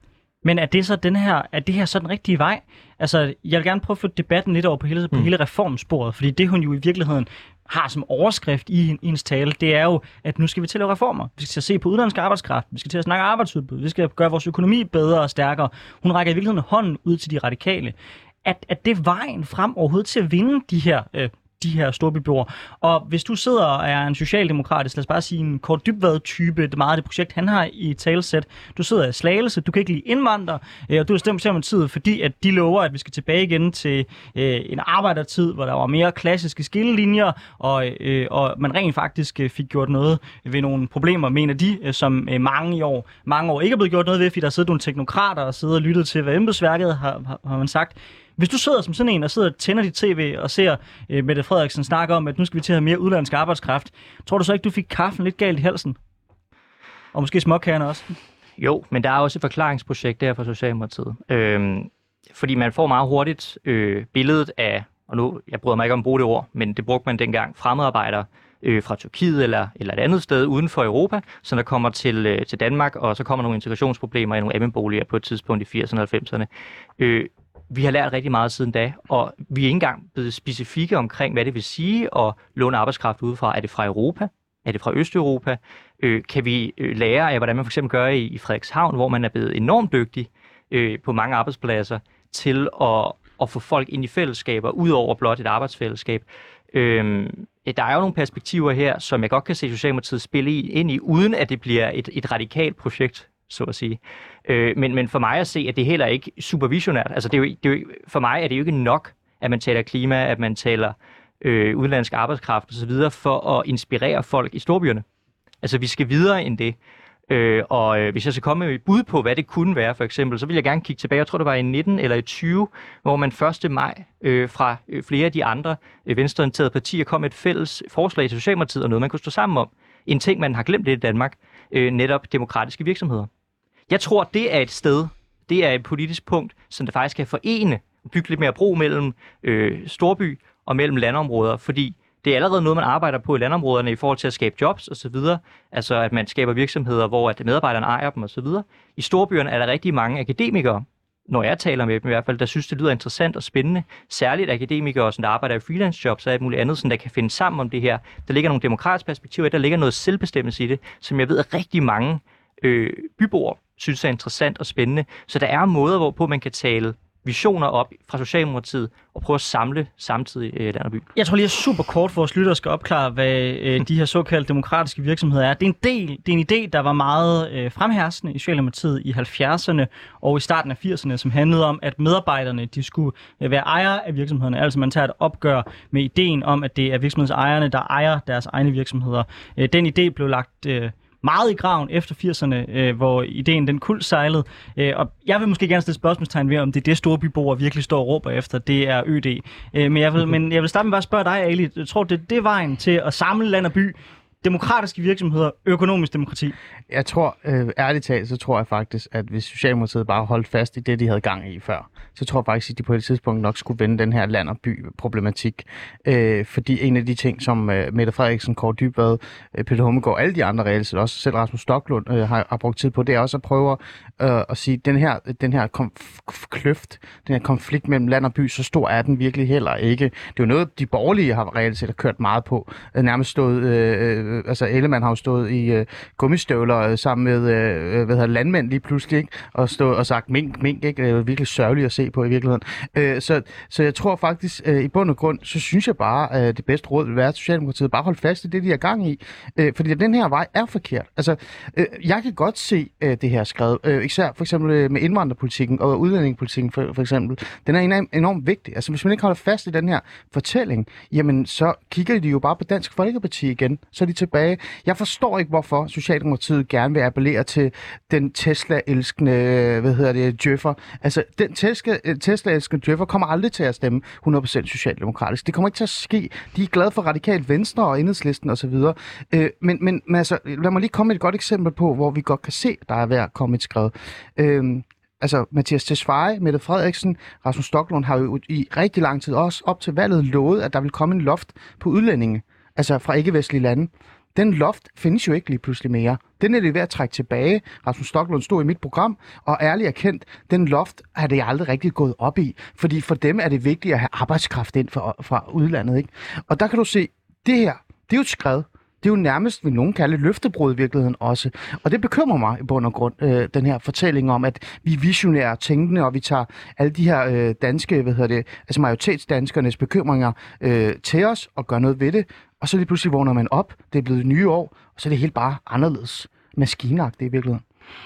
Men er det så den her, er det her så den rigtige vej? Altså, jeg vil gerne prøve at få debatten lidt over på hele, på mm. hele reformsporet, fordi det hun jo i virkeligheden har som overskrift i hendes tale, det er jo, at nu skal vi til at lave reformer. Vi skal til at se på udenlandsk arbejdskraft, vi skal til at snakke arbejdsudbud, vi skal gøre vores økonomi bedre og stærkere. Hun rækker i virkeligheden hånden ud til de radikale. At, at det vejen frem overhovedet til at vinde de her øh, de her storbyboer. Og hvis du sidder og er en socialdemokratisk, lad os bare sige en kort dybvad-type, det meget af det projekt, han har i talesæt. Du sidder i slagelse, du kan ikke lide indvandrere, øh, og du har stemt til tid, fordi at de lover, at vi skal tilbage igen til øh, en arbejdertid, hvor der var mere klassiske skillelinjer, og, øh, og man rent faktisk øh, fik gjort noget ved nogle problemer, mener de, øh, som øh, mange i år, mange år ikke er blevet gjort noget ved, fordi der sidder nogle teknokrater og sidder og lyttet til, hvad embedsværket har, har, har man sagt. Hvis du sidder som sådan en, og sidder og tænder dit tv og ser øh, Mette Frederiksen snakke om, at nu skal vi til at have mere udlandsk arbejdskraft, tror du så ikke, du fik kaffen lidt galt i halsen? Og måske småkagerne også? Jo, men der er også et forklaringsprojekt der for Socialdemokratiet. Øhm, fordi man får meget hurtigt øh, billedet af, og nu, jeg bryder mig ikke om at bruge det ord, men det brugte man dengang, fremmedarbejdere øh, fra Tyrkiet eller, eller et andet sted uden for Europa, som der kommer til, øh, til Danmark, og så kommer nogle integrationsproblemer i nogle almenboliger på et tidspunkt i 80'erne og 90'erne. Øh, vi har lært rigtig meget siden da, og vi er ikke engang blevet specifikke omkring, hvad det vil sige at låne arbejdskraft udefra. Er det fra Europa? Er det fra Østeuropa? Øh, kan vi øh, lære af, hvordan man for eksempel gør i, i Frederikshavn, hvor man er blevet enormt dygtig øh, på mange arbejdspladser til at, at få folk ind i fællesskaber, ud over blot et arbejdsfællesskab. Øh, der er jo nogle perspektiver her, som jeg godt kan se Socialdemokratiet spille ind i, uden at det bliver et, et radikalt projekt, så at sige. Øh, men, men for mig at se, at det heller ikke supervisionært. Altså det er jo, det er jo, for mig er det jo ikke nok, at man taler klima, at man taler øh, udenlandsk arbejdskraft osv., for at inspirere folk i storbyerne. Altså vi skal videre end det. Øh, og øh, hvis jeg skal komme med et bud på, hvad det kunne være, for eksempel, så vil jeg gerne kigge tilbage. Jeg tror, det var i 19 eller i 20, hvor man 1. maj øh, fra øh, flere af de andre øh, venstreorienterede partier kom et fælles forslag til Socialdemokratiet og noget, man kunne stå sammen om. En ting, man har glemt lidt i Danmark, øh, netop demokratiske virksomheder. Jeg tror, det er et sted, det er et politisk punkt, som der faktisk kan forene og bygge lidt mere bro mellem øh, storby og mellem landområder, fordi det er allerede noget, man arbejder på i landområderne i forhold til at skabe jobs osv. Altså at man skaber virksomheder, hvor at medarbejderne ejer dem osv. I storbyerne er der rigtig mange akademikere, når jeg taler med dem i hvert fald, der synes, det lyder interessant og spændende. Særligt akademikere, som der arbejder i freelance jobs og alt muligt andet, som der kan finde sammen om det her. Der ligger nogle demokratiske perspektiver der ligger noget selvbestemmelse i det, som jeg ved, at rigtig mange øh, byboere synes er interessant og spændende. Så der er måder, hvorpå man kan tale visioner op fra Socialdemokratiet og prøve at samle samtidig øh, land og by. Jeg tror lige, at super kort for vores lyttere skal opklare, hvad øh, de her såkaldte demokratiske virksomheder er. Det er en, del, det er en idé, der var meget øh, fremherskende i Socialdemokratiet i 70'erne og i starten af 80'erne, som handlede om, at medarbejderne de skulle øh, være ejere af virksomhederne. Altså man tager et opgør med ideen om, at det er virksomhedsejerne, der ejer deres egne virksomheder. Øh, den idé blev lagt... Øh, meget i graven efter 80'erne, øh, hvor ideen den kul sejlede. Øh, og jeg vil måske gerne stille spørgsmålstegn ved, om det er det store byboer virkelig står og råber efter. Det er ØD. Øh, men, jeg vil, men jeg vil starte med bare at spørge dig, Ali. Jeg tror, det, det er vejen til at samle land og by demokratiske virksomheder, økonomisk demokrati? Jeg tror, øh, ærligt talt, så tror jeg faktisk, at hvis Socialdemokratiet bare holdt fast i det, de havde gang i før, så tror jeg faktisk, at de på et tidspunkt nok skulle vende den her land- og by-problematik. Øh, fordi en af de ting, som øh, Mette Frederiksen, Kåre Dybvad, øh, Peter Hummelgaard og alle de andre reelt, også selv Rasmus Stocklund øh, har, har brugt tid på, det er også at prøve øh, at sige, at den her, den her konf- kløft, den her konflikt mellem land og by, så stor er den virkelig heller ikke. Det er jo noget, de borgerlige har reelt set kørt meget på. Øh, nærmest stået, øh, øh øh, altså Ellemann har jo stået i øh, gummistøvler øh, sammen med øh, øh, hvad hedder, landmænd lige pludselig, ikke? og stå, og sagt mink, mink, ikke? det er virkelig sørgeligt at se på i virkeligheden. Øh, så, så jeg tror faktisk, øh, i bund og grund, så synes jeg bare, at det bedste råd vil være, at Socialdemokratiet bare holde fast i det, de er gang i. Øh, fordi den her vej er forkert. Altså, øh, jeg kan godt se øh, det her skrevet, øh, især for eksempel øh, med indvandrerpolitikken og udlændingepolitikken for, for eksempel. Den er enormt, enormt vigtig. Altså, hvis man ikke holder fast i den her fortælling, jamen så kigger de jo bare på Dansk Folkeparti igen. Så er de tilbage. Jeg forstår ikke, hvorfor Socialdemokratiet gerne vil appellere til den Tesla-elskende, hvad hedder det, Jøffer. Altså, den øh, Tesla-elskende Jøffer kommer aldrig til at stemme 100% socialdemokratisk. Det kommer ikke til at ske. De er glade for radikalt venstre og enhedslisten osv. Øh, men, men, men altså, lad mig lige komme med et godt eksempel på, hvor vi godt kan se, der er ved at komme et skred. Øh, altså Mathias Tesfaye, Mette Frederiksen, Rasmus Stocklund har jo i rigtig lang tid også op til valget lovet, at der vil komme en loft på udlændinge, altså fra ikke-vestlige lande. Den loft findes jo ikke lige pludselig mere. Den er det ved at trække tilbage. Rasmus Stocklund stod i mit program, og ærligt erkendt, den loft har det aldrig rigtig gået op i. Fordi for dem er det vigtigt at have arbejdskraft ind fra, fra udlandet. Ikke? Og der kan du se, det her, det er jo et skred det er jo nærmest, vil nogen kalde løftebrud i virkeligheden også. Og det bekymrer mig i bund og grund, øh, den her fortælling om, at vi er visionære tænkende, og vi tager alle de her øh, danske, hvad hedder det, altså majoritetsdanskernes bekymringer øh, til os og gør noget ved det. Og så lige pludselig vågner man op, det er blevet nye år, og så er det helt bare anderledes maskinagtigt i virkeligheden.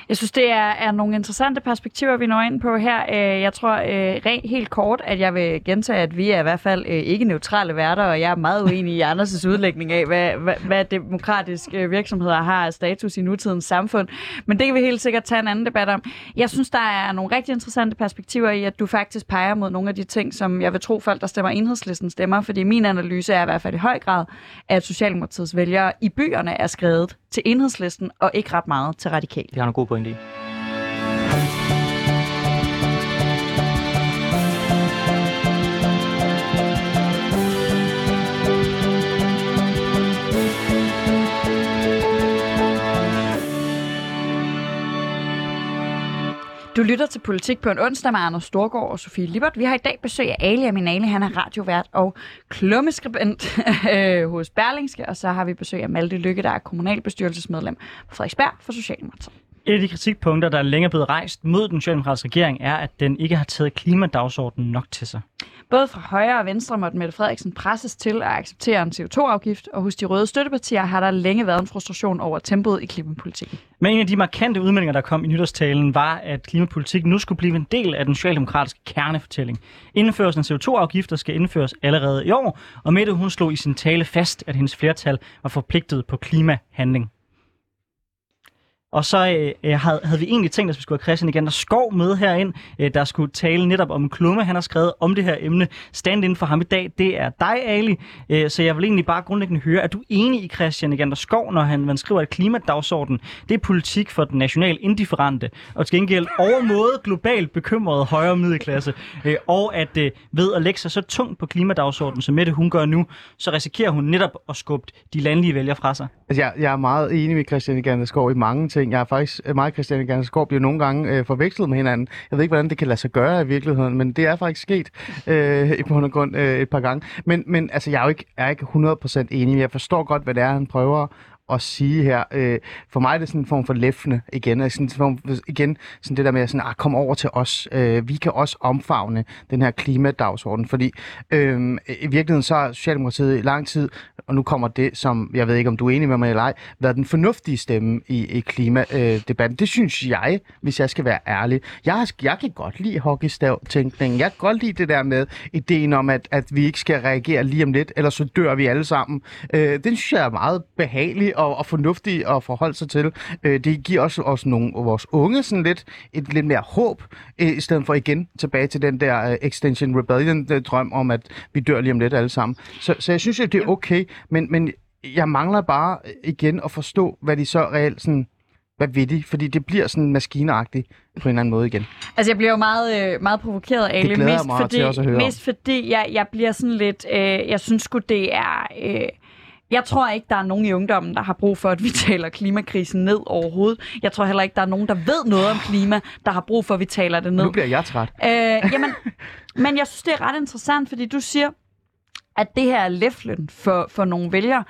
Jeg synes, det er, er nogle interessante perspektiver, vi når ind på her. Øh, jeg tror øh, helt kort, at jeg vil gentage, at vi er i hvert fald øh, ikke neutrale værter, og jeg er meget uenig i Anders' udlægning af, hvad, hvad, hvad demokratiske virksomheder har af status i nutidens samfund. Men det kan vi helt sikkert tage en anden debat om. Jeg synes, der er nogle rigtig interessante perspektiver i, at du faktisk peger mod nogle af de ting, som jeg vil tro folk, der stemmer enhedslisten stemmer, fordi min analyse er i hvert fald i høj grad, at Socialdemokratiets vælgere i byerne er skrevet til enhedslisten og ikke ret meget til radikal. Det har nogle gode pointe i. Du lytter til Politik på en onsdag med Anders Storgård og Sofie Libert. Vi har i dag besøg af Ali Aminali. Han er radiovært og klummeskribent øh, hos Berlingske. Og så har vi besøg af Malte Lykke, der er kommunalbestyrelsesmedlem på Frederiksberg for Socialdemokratiet. Et af de kritikpunkter, der er længere blevet rejst mod den socialdemokratiske regering, er, at den ikke har taget klimadagsordenen nok til sig. Både fra højre og venstre måtte Mette Frederiksen presses til at acceptere en CO2-afgift, og hos de røde støttepartier har der længe været en frustration over tempoet i klimapolitikken. Men en af de markante udmeldinger, der kom i nytårstalen, var, at klimapolitik nu skulle blive en del af den socialdemokratiske kernefortælling. Indførelsen af CO2-afgifter skal indføres allerede i år, og Mette hun slog i sin tale fast, at hendes flertal var forpligtet på klimahandling. Og så øh, øh, havde, havde vi egentlig tænkt, at vi skulle have Christian igen, der skov med herind, øh, der skulle tale netop om klumme. Han har skrevet om det her emne. Stand inden for ham i dag, det er dig, Ali. Øh, så jeg vil egentlig bare grundlæggende høre, er du enig i Christian igen, der skov, når han, man skriver, at klimadagsordenen, det er politik for den national indifferente, og til gengæld overmåde globalt bekymrede højere middelklasse, øh, og at øh, ved at lægge sig så tungt på klimadagsordenen, som Mette hun gør nu, så risikerer hun netop at skubbe de landlige vælgere fra sig. Altså, jeg, jeg er meget enig med Christian Ganderskov i mange ting. Jeg er faktisk øh, mig og Christiane Gernsgaard bliver nogle gange øh, forvekslet med hinanden. Jeg ved ikke, hvordan det kan lade sig gøre i virkeligheden, men det er faktisk sket øh, i bund og grund øh, et par gange. Men, men altså, jeg er jo ikke, er ikke 100% enig. Jeg forstår godt, hvad det er, han prøver at sige her. Øh, for mig er det sådan en form for læfne igen. Altså sådan en form, igen sådan det der med at sådan, ah, kom over til os. Øh, vi kan også omfavne den her klimadagsorden. Fordi øh, i virkeligheden så har Socialdemokratiet i lang tid, og nu kommer det, som jeg ved ikke, om du er enig med mig eller ej, været den fornuftige stemme i, i klimadebatten. Det synes jeg, hvis jeg skal være ærlig. Jeg, jeg kan godt lide hockeystav-tænkningen. Jeg kan godt lide det der med ideen om, at, at vi ikke skal reagere lige om lidt, eller så dør vi alle sammen. Øh, den synes jeg er meget behagelig og, og fornuftig at forholde sig til. Øh, det giver også, også nogle vores unge sådan lidt, et lidt mere håb, øh, i stedet for igen tilbage til den der uh, Extension Rebellion-drøm om, at vi dør lige om lidt alle sammen. Så, så jeg synes, at det er okay, men, men jeg mangler bare igen at forstå, hvad de så reelt sådan hvad ved de? Fordi det bliver sådan maskineagtigt på en eller anden måde igen. Altså, jeg bliver jo meget, øh, meget provokeret af det. mest mig fordi, til også at høre Mest fordi, jeg, jeg bliver sådan lidt... Øh, jeg synes sgu, det er... Øh, jeg tror ikke, der er nogen i ungdommen, der har brug for, at vi taler klimakrisen ned overhovedet. Jeg tror heller ikke, der er nogen, der ved noget om klima, der har brug for, at vi taler det ned. Nu bliver jeg træt. Øh, jamen, men jeg synes, det er ret interessant, fordi du siger, at det her er læflen for, for nogle vælgere.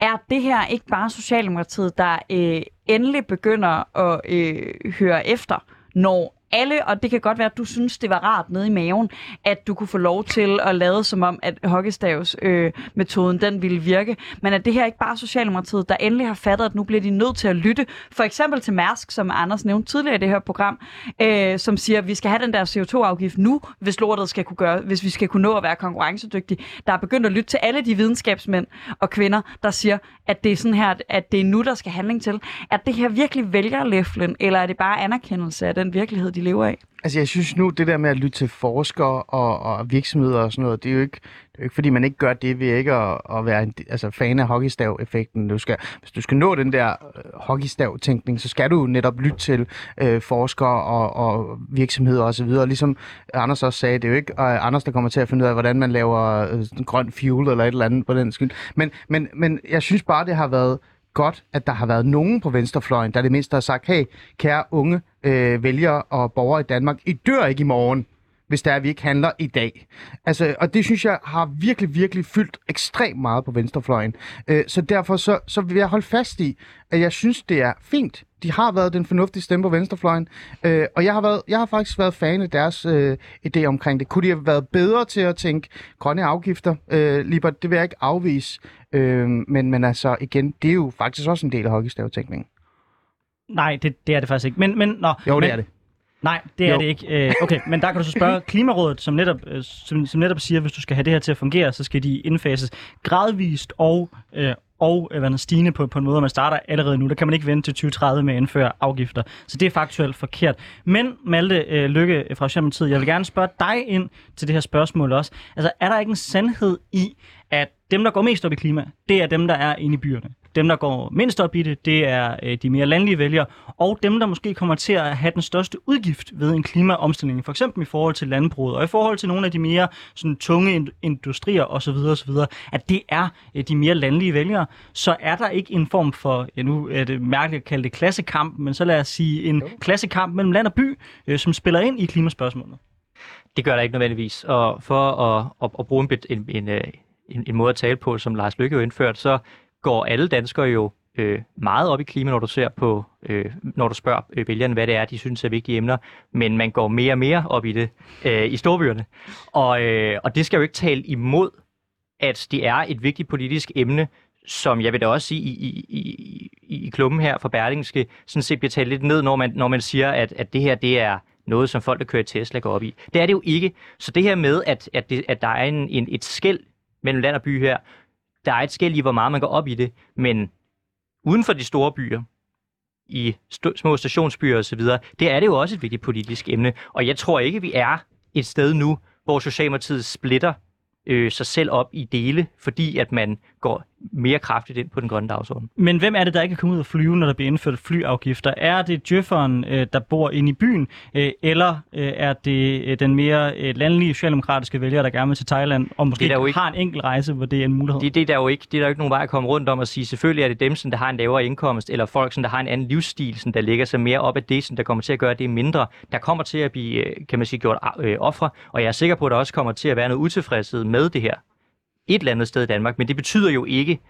Er det her ikke bare Socialdemokratiet, der øh, endelig begynder at øh, høre efter, når alle, og det kan godt være, at du synes, det var rart nede i maven, at du kunne få lov til at lade som om, at hockeystavsmetoden, øh, den ville virke. Men at det her ikke bare Socialdemokratiet, der endelig har fattet, at nu bliver de nødt til at lytte. For eksempel til Mærsk, som Anders nævnte tidligere i det her program, øh, som siger, at vi skal have den der CO2-afgift nu, hvis lortet skal kunne gøre, hvis vi skal kunne nå at være konkurrencedygtige. Der er begyndt at lytte til alle de videnskabsmænd og kvinder, der siger, at det er sådan her, at det er nu, der skal handling til. Er det her virkelig vælgerlæflen, eller er det bare anerkendelse af den virkelighed, de lever af? Altså, jeg synes nu, det der med at lytte til forskere og, og virksomheder og sådan noget, det er jo ikke, det er jo ikke fordi man ikke gør det ved ikke at, at være en, altså, fan af hockeystav-effekten. Du skal, hvis du skal nå den der øh, hockeystav-tænkning, så skal du netop lytte til øh, forskere og, og virksomheder osv. Og ligesom Anders også sagde, det er jo ikke og Anders, der kommer til at finde ud af, hvordan man laver øh, grøn fuel eller et eller andet på den skyld. Men, men, men jeg synes bare, det har været godt, at der har været nogen på venstrefløjen, der det mindste har sagt, hey, kære unge øh, vælgere og borgere i Danmark, I dør ikke i morgen, hvis der er, at vi ikke handler i dag. Altså, og det synes jeg har virkelig, virkelig fyldt ekstremt meget på venstrefløjen. Øh, så derfor så, så vil jeg holde fast i, at jeg synes, det er fint. De har været den fornuftige stemme på venstrefløjen, øh, og jeg har, været, jeg har faktisk været fan af deres øh, idé omkring det. Kunne de have været bedre til at tænke grønne afgifter? Øh, lige det vil jeg ikke afvise. Øh, men, men altså, igen, det er jo faktisk også en del af hockeystavtænkningen. Nej, det, det er det faktisk ikke. Men, men, nå, Jo, det men, er det. Nej, det er Jo. det ikke. Øh, Okay, men der kan du så spørge Klimarådet, som netop, øh, som, som netop siger, at hvis du skal have det her til at fungere, så skal de indfases gradvist og, øh, og hvad hedder, stigende på, på en måde, man starter allerede nu. Der kan man ikke vente til 2030 med at indføre afgifter. Så det er faktuelt forkert. Men Malte øh, Lykke fra Socialdemokratiet, jeg vil gerne spørge dig ind til det her spørgsmål også. Altså, er der ikke en sandhed i, at dem, der går mest op i klima, det er dem, der er inde i byerne? Dem, der går mindst op i det, det er øh, de mere landlige vælgere, og dem, der måske kommer til at have den største udgift ved en klimaomstilling, for eksempel i forhold til landbruget, og i forhold til nogle af de mere sådan, tunge ind- industrier osv., osv., at det er øh, de mere landlige vælgere, så er der ikke en form for, ja, nu er det mærkeligt at kalde det klassekamp, men så lad os sige en klassekamp mellem land og by, øh, som spiller ind i klimaspørgsmålet. Det gør der ikke nødvendigvis. Og for at, at, at bruge en, en, øh, en, en måde at tale på, som Lars Lykke jo indført, så går alle danskere jo øh, meget op i klima, når du ser på, øh, når du spørger øh, vælgerne, hvad det er, de synes er vigtige emner, men man går mere og mere op i det øh, i storbyerne. Og, øh, og det skal jo ikke tale imod, at det er et vigtigt politisk emne, som jeg vil da også sige i, i, i, i, i klummen her fra Berlingske, sådan set bliver talt lidt ned, når man, når man siger, at, at det her det er noget, som folk, der kører Tesla, går op i. Det er det jo ikke. Så det her med, at, at, det, at der er en, en, et skæld mellem land og by her, der er et skæld i, hvor meget man går op i det, men uden for de store byer, i st- små stationsbyer osv., det er det jo også et vigtigt politisk emne. Og jeg tror ikke, vi er et sted nu, hvor Socialdemokratiet splitter øh, sig selv op i dele, fordi at man går mere kraftigt ind på den grønne dagsorden. Men hvem er det, der ikke kan komme ud og flyve, når der bliver indført flyafgifter? Er det djøfferen, øh, der bor inde i byen, øh, eller øh, er det den mere landlige socialdemokratiske vælger, der gerne vil til Thailand, og måske Det er ikke- har en enkelt rejse, hvor det er en mulighed? Det, det, er der jo ikke, det er der jo ikke nogen vej at komme rundt om at sige, selvfølgelig er det dem, som der har en lavere indkomst, eller folk, som der har en anden livsstil, som der ligger sig mere op af det, som der kommer til at gøre det mindre. Der kommer til at blive, kan man sige, gjort øh, ofre, og jeg er sikker på, at der også kommer til at være noget utilfredshed med det her et eller andet sted i Danmark, men det betyder jo ikke,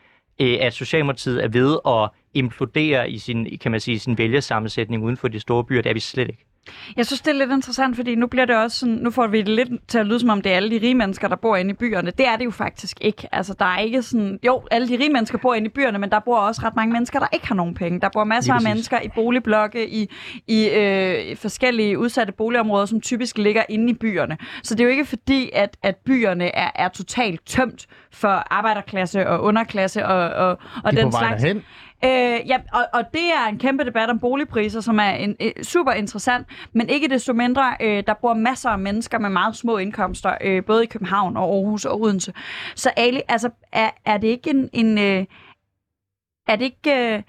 øh, at Socialdemokratiet er ved at implodere i sin, kan man sige, sin vælgersammensætning uden for de store byer. Det er vi slet ikke. Jeg synes, det er lidt interessant, fordi nu bliver det også sådan, nu får vi det lidt til at lyde som om, det er alle de rige mennesker, der bor inde i byerne. Det er det jo faktisk ikke. Altså, der er ikke sådan, jo, alle de rige mennesker bor inde i byerne, men der bor også ret mange mennesker, der ikke har nogen penge. Der bor masser af mennesker i boligblokke, i, i øh, forskellige udsatte boligområder, som typisk ligger inde i byerne. Så det er jo ikke fordi, at, at byerne er, er totalt tømt for arbejderklasse og underklasse og, og, og De den slags. derhen. Øh, ja, og, og det er en kæmpe debat om boligpriser, som er en, øh, super interessant, men ikke desto mindre, øh, der bor masser af mennesker med meget små indkomster, øh, både i København og Aarhus og Odense. Så Ali, altså, er, er det ikke en, en øh, er det ikke, øh,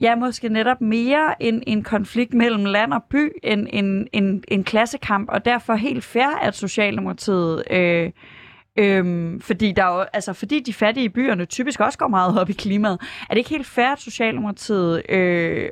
ja, måske netop mere en, en konflikt mellem land og by, end en, en, en klassekamp, og derfor helt fair, at Socialdemokratiet... Øh, Øhm, fordi, der er jo, altså, fordi de fattige i byerne typisk også går meget op i klimaet. Er det ikke helt fair, at Socialdemokratiet øh,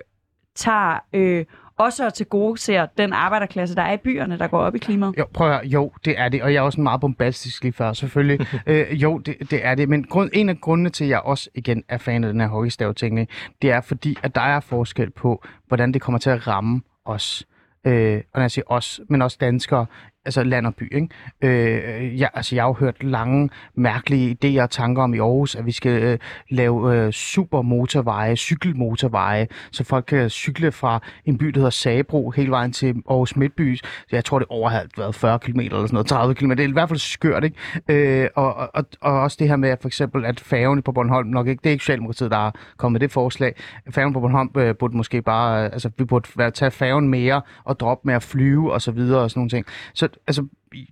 tager øh, også til gode ser den arbejderklasse, der er i byerne, der går op i klimaet? Jo, prøv at høre. Jo, det er det. Og jeg er også meget bombastisk lige før, selvfølgelig. øh, jo, det, det er det. Men grund, en af grundene til, at jeg også igen er fan af den her hockeystav-teknik, det er fordi, at der er forskel på, hvordan det kommer til at ramme os. Øh, og når jeg siger os, men også danskere, altså land og by. Ikke? Øh, jeg, altså, jeg har jo hørt lange, mærkelige idéer og tanker om i Aarhus, at vi skal øh, lave øh, super motorveje, cykelmotorveje, så folk kan cykle fra en by, der hedder Sabro, hele vejen til Aarhus Midtby. Jeg tror, det over har været 40 km eller sådan noget, 30 km. Det er i hvert fald skørt, ikke? Øh, og, og, og, også det her med, at for eksempel, at færgen på Bornholm nok ikke, det er ikke Socialdemokratiet, der har kommet med det forslag. Færgen på Bornholm øh, burde måske bare, øh, altså vi burde være, tage færgen mere og droppe med at flyve og så videre og sådan nogle ting. Så altså,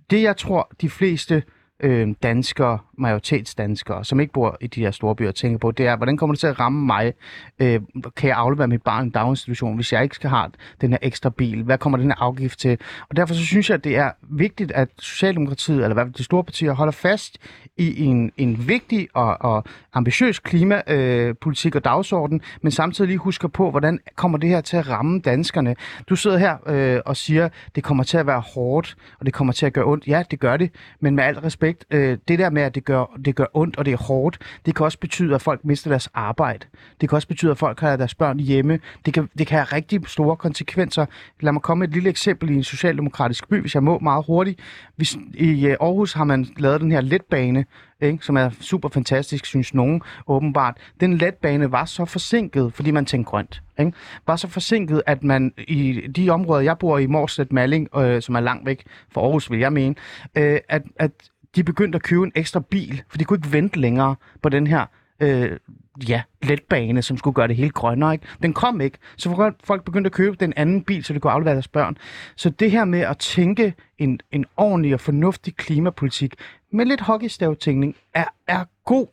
det jeg tror, de fleste øh, danskere, majoritetsdanskere, som ikke bor i de her store byer, tænker på, det er, hvordan kommer det til at ramme mig? Øh, kan jeg aflevere mit barn i en daginstitution, hvis jeg ikke skal have den her ekstra bil? Hvad kommer den her afgift til? Og derfor så synes jeg, at det er vigtigt, at Socialdemokratiet, eller i hvert fald de store partier, holder fast i en, en vigtig og, og ambitiøs klimapolitik øh, og dagsorden, men samtidig lige husker på, hvordan kommer det her til at ramme danskerne? Du sidder her øh, og siger, det kommer til at være hårdt, og det kommer til at gøre ondt. Ja, det gør det, men med al respekt, øh, det der med, at det gør, det gør ondt, og det er hårdt, det kan også betyde, at folk mister deres arbejde. Det kan også betyde, at folk har deres børn hjemme. Det kan, det kan have rigtig store konsekvenser. Lad mig komme med et lille eksempel i en socialdemokratisk by, hvis jeg må meget hurtigt. Hvis, I øh, Aarhus har man lavet den her letbane, ikke, som er super fantastisk, synes nogen åbenbart. Den letbane var så forsinket, fordi man tænkte grønt. Ikke? Var så forsinket, at man i de områder, jeg bor i, Morslet Malling, øh, som er langt væk fra Aarhus, vil jeg mene, øh, at, at de begyndte at købe en ekstra bil, for de kunne ikke vente længere på den her øh, ja, letbane, som skulle gøre det hele grønnere. Ikke? Den kom ikke, så folk begyndte at købe den anden bil, så de kunne aflevere deres børn. Så det her med at tænke en, en ordentlig og fornuftig klimapolitik med lidt hockeystavtænkning er, er god,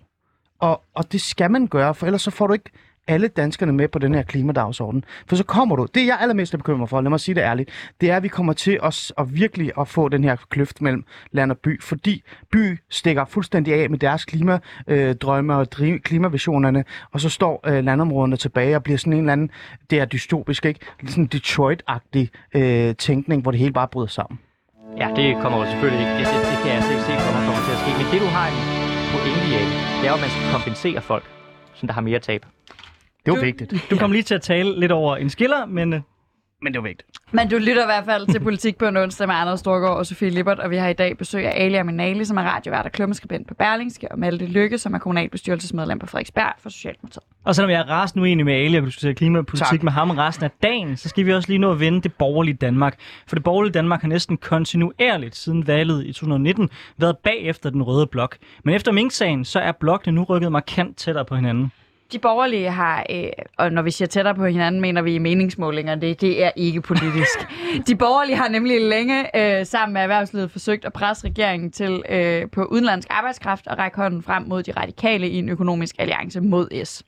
og, og det skal man gøre, for ellers så får du ikke alle danskerne med på den her klimadagsorden. For så kommer du, det jeg allermest er bekymret for, lad mig sige det ærligt, det er, at vi kommer til os at virkelig at få den her kløft mellem land og by, fordi by stikker fuldstændig af med deres klimadrømme og klimavisionerne, og så står øh, landområderne tilbage og bliver sådan en eller anden, det er dystopisk, ikke? Sådan Detroit-agtig øh, tænkning, hvor det hele bare bryder sammen. Ja, det kommer jo selvfølgelig ikke. Det, det, det kan jeg altså ikke se, kommer, kommer til at ske. Men det, du har en pointe i, det er jo, at man skal kompensere folk, som der har mere tab. Det er jo Du- vigtigt. Du kom lige til at tale lidt over en skiller, men øh, Men det er jo vigtigt. Men du lytter i hvert fald til Politik på en onsdag med Anders Storgård og Sofie Lippert, og vi har i dag besøg af Ali Aminali, som er radiovært og klummeskribent på Berlingske, og Malte Lykke, som er kommunalbestyrelsesmedlem på Frederiksberg for Socialdemokratiet. Og selvom jeg er rasende uenig med Ali, og vi diskutere klimapolitik Tak. med ham resten af dagen, så skal vi også lige nå at vende det borgerlige Danmark. For det borgerlige Danmark har næsten kontinuerligt siden valget i 2019 været bagefter den røde blok. Men efter Mink-sagen, så er blokkene nu rykket markant tættere på hinanden. De borgerlige har, øh, og når vi siger tættere på hinanden, mener vi i meningsmålinger, det, det er ikke politisk. de borgerlige har nemlig længe øh, sammen med erhvervslivet forsøgt at presse regeringen til øh, på udenlandsk arbejdskraft og række hånden frem mod de radikale i en økonomisk alliance mod S.